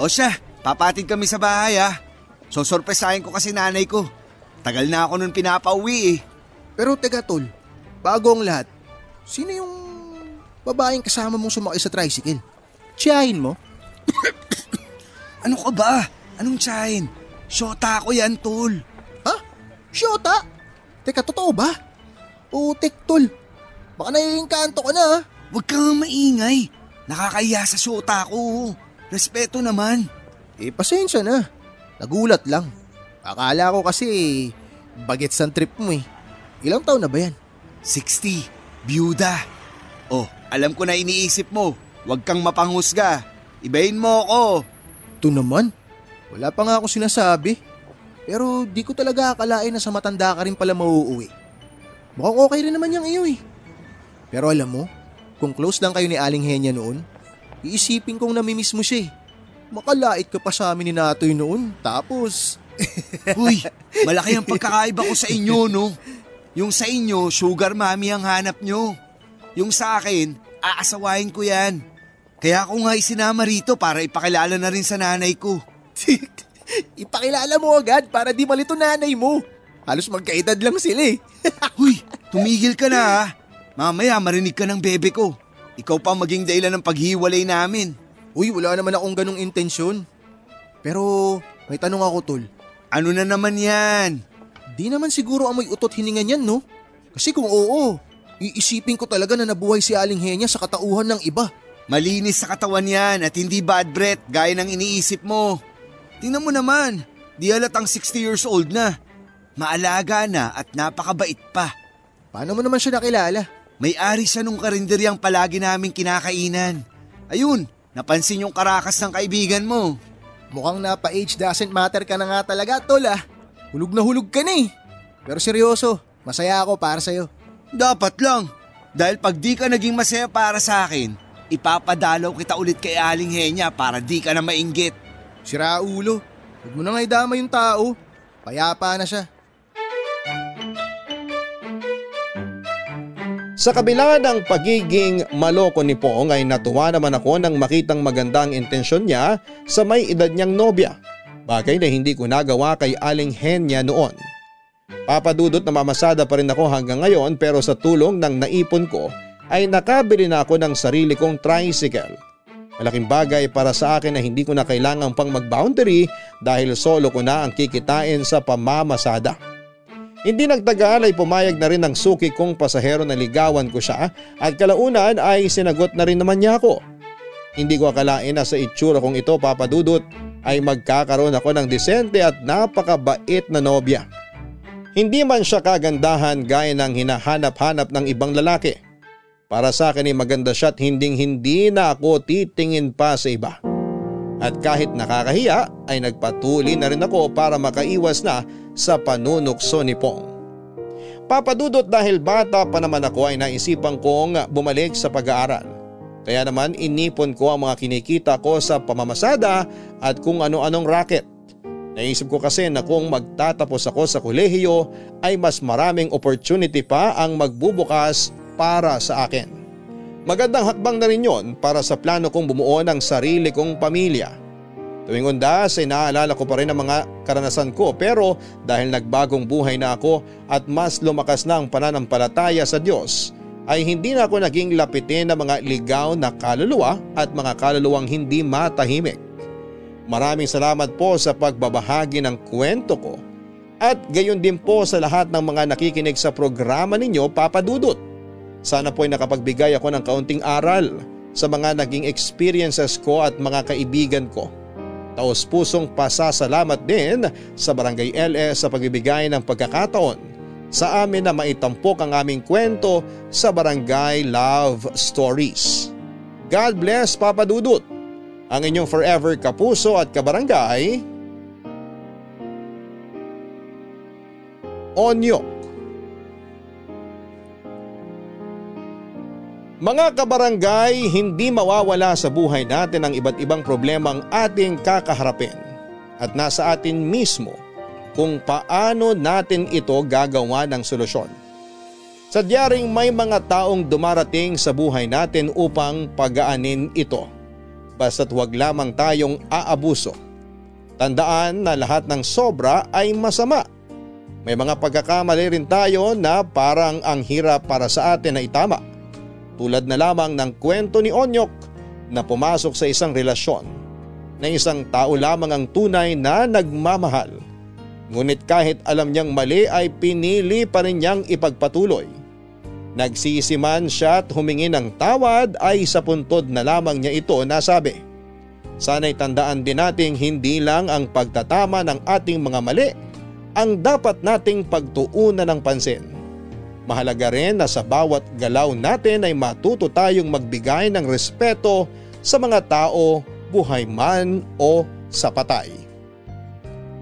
O siya, Papatid kami sa bahay ha. So sorpresahin ko kasi nanay ko. Tagal na ako nun pinapauwi eh. Pero teka tol, bago ang lahat, sino yung babaeng kasama mong sumakay sa tricycle? Tiyahin mo? Ano ka ba? Anong tsahin? Shota ko yan, tol. Ha? Shota? Teka, totoo ba? Putik tol. Baka naiingkanto ka na ha? Huwag kang maingay. Nakakaya sa shota ko. Respeto naman. Eh, pasensya na. Nagulat lang. Akala ko kasi bagets ang trip mo eh. Ilang taon na ba yan? 60. Byuda. Oh, alam ko na iniisip mo. Huwag kang mapanghusga. Ibahin mo ako. Ito naman. Wala pa nga ako sinasabi. Pero di ko talaga akalain na sa matanda ka rin pala mauuwi. Mukhang okay rin naman yung iyo eh. Pero alam mo, kung close lang kayo ni Aling Henya noon, iisipin kong namimiss mo siya eh. Makalait ka pa sa amin ni Natoy noon. Tapos... Uy, malaki ang pagkakaiba ko sa inyo, no? Yung sa inyo, sugar mommy ang hanap nyo. Yung sa akin, aasawain ko yan. Kaya ako nga isinama rito para ipakilala na rin sa nanay ko. Ipakilala mo agad para di malito nanay mo. Halos magkaedad lang sila eh. Huy, tumigil ka na ha. Mamaya marinig ka ng bebe ko. Ikaw pa maging dahilan ng paghiwalay namin. Uy, wala naman akong ganong intensyon. Pero may tanong ako tol. Ano na naman yan? Di naman siguro amoy utot hininga niyan no? Kasi kung oo, iisipin ko talaga na nabuhay si Aling Henya sa katauhan ng iba. Malinis sa katawan yan at hindi bad breath gaya ng iniisip mo. Tingnan mo naman, di halatang 60 years old na. Maalaga na at napakabait pa. Paano mo naman siya nakilala? May-ari siya nung karinderyang palagi namin kinakainan. Ayun, napansin yung karakas ng kaibigan mo. Mukhang napa-age doesn't matter ka na nga talaga, tol ah. Hulog na hulog ka na eh. Pero seryoso, masaya ako para sa'yo. Dapat lang. Dahil pag di ka naging masaya para sa akin, ipapadalaw kita ulit kay Aling Henya para di ka na mainggit. Sira ulo. Huwag mo na nga idama yung tao. Payapa na siya. Sa kabila ng pagiging maloko ni Pong ay natuwa naman ako nang makitang magandang intensyon niya sa may edad niyang nobya. Bagay na hindi ko nagawa kay Aling Henya noon. Papadudot na mamasada pa rin ako hanggang ngayon pero sa tulong ng naipon ko ay nakabili na ako ng sarili kong tricycle. Malaking bagay para sa akin na hindi ko na kailangang pang mag-boundary dahil solo ko na ang kikitain sa pamamasada. Hindi nagtagal ay pumayag na rin ang suki kong pasahero na ligawan ko siya at kalaunan ay sinagot na rin naman niya ako. Hindi ko akalain na sa itsura kong ito papadudot ay magkakaroon ako ng disente at napakabait na nobya. Hindi man siya kagandahan gaya ng hinahanap-hanap ng ibang lalaki. Para sa akin ay maganda siya at hinding hindi na ako titingin pa sa iba. At kahit nakakahiya ay nagpatuloy na rin ako para makaiwas na sa panunukso ni Pong. Papadudot dahil bata pa naman ako ay naisipan kong bumalik sa pag-aaral. Kaya naman inipon ko ang mga kinikita ko sa pamamasada at kung ano-anong racket. Naisip ko kasi na kung magtatapos ako sa kolehiyo ay mas maraming opportunity pa ang magbubukas para sa akin. Magandang hakbang na rin yon para sa plano kong bumuo ng sarili kong pamilya. Tuwing undas ay naaalala ko pa rin ang mga karanasan ko pero dahil nagbagong buhay na ako at mas lumakas na ang pananampalataya sa Diyos ay hindi na ako naging lapitin ng mga ligaw na kaluluwa at mga kaluluwang hindi matahimik. Maraming salamat po sa pagbabahagi ng kwento ko at gayon din po sa lahat ng mga nakikinig sa programa ninyo papadudot. Sana po ay nakapagbigay ako ng kaunting aral sa mga naging experiences ko at mga kaibigan ko. Taos pusong pasasalamat din sa Barangay LS sa pagbibigay ng pagkakataon sa amin na maitampok ang aming kwento sa Barangay Love Stories. God bless Papa Dudut, ang inyong forever kapuso at kabarangay, Onyok. Mga kabarangay, hindi mawawala sa buhay natin ang iba't ibang problemang ating kakaharapin at nasa atin mismo kung paano natin ito gagawa ng solusyon. Sadyaring may mga taong dumarating sa buhay natin upang pagaanin ito. Basta't huwag lamang tayong aabuso. Tandaan na lahat ng sobra ay masama. May mga pagkakamali rin tayo na parang ang hirap para sa atin na itama. Tulad na lamang ng kwento ni Onyok na pumasok sa isang relasyon na isang tao lamang ang tunay na nagmamahal. Ngunit kahit alam niyang mali ay pinili pa rin niyang ipagpatuloy. Nagsisi man siya at humingi ng tawad ay sa puntod na lamang niya ito nasabi. Sana'y tandaan din nating hindi lang ang pagtatama ng ating mga mali ang dapat nating pagtuunan ng pansin. Mahalaga rin na sa bawat galaw natin ay matuto tayong magbigay ng respeto sa mga tao, buhay man o sa patay.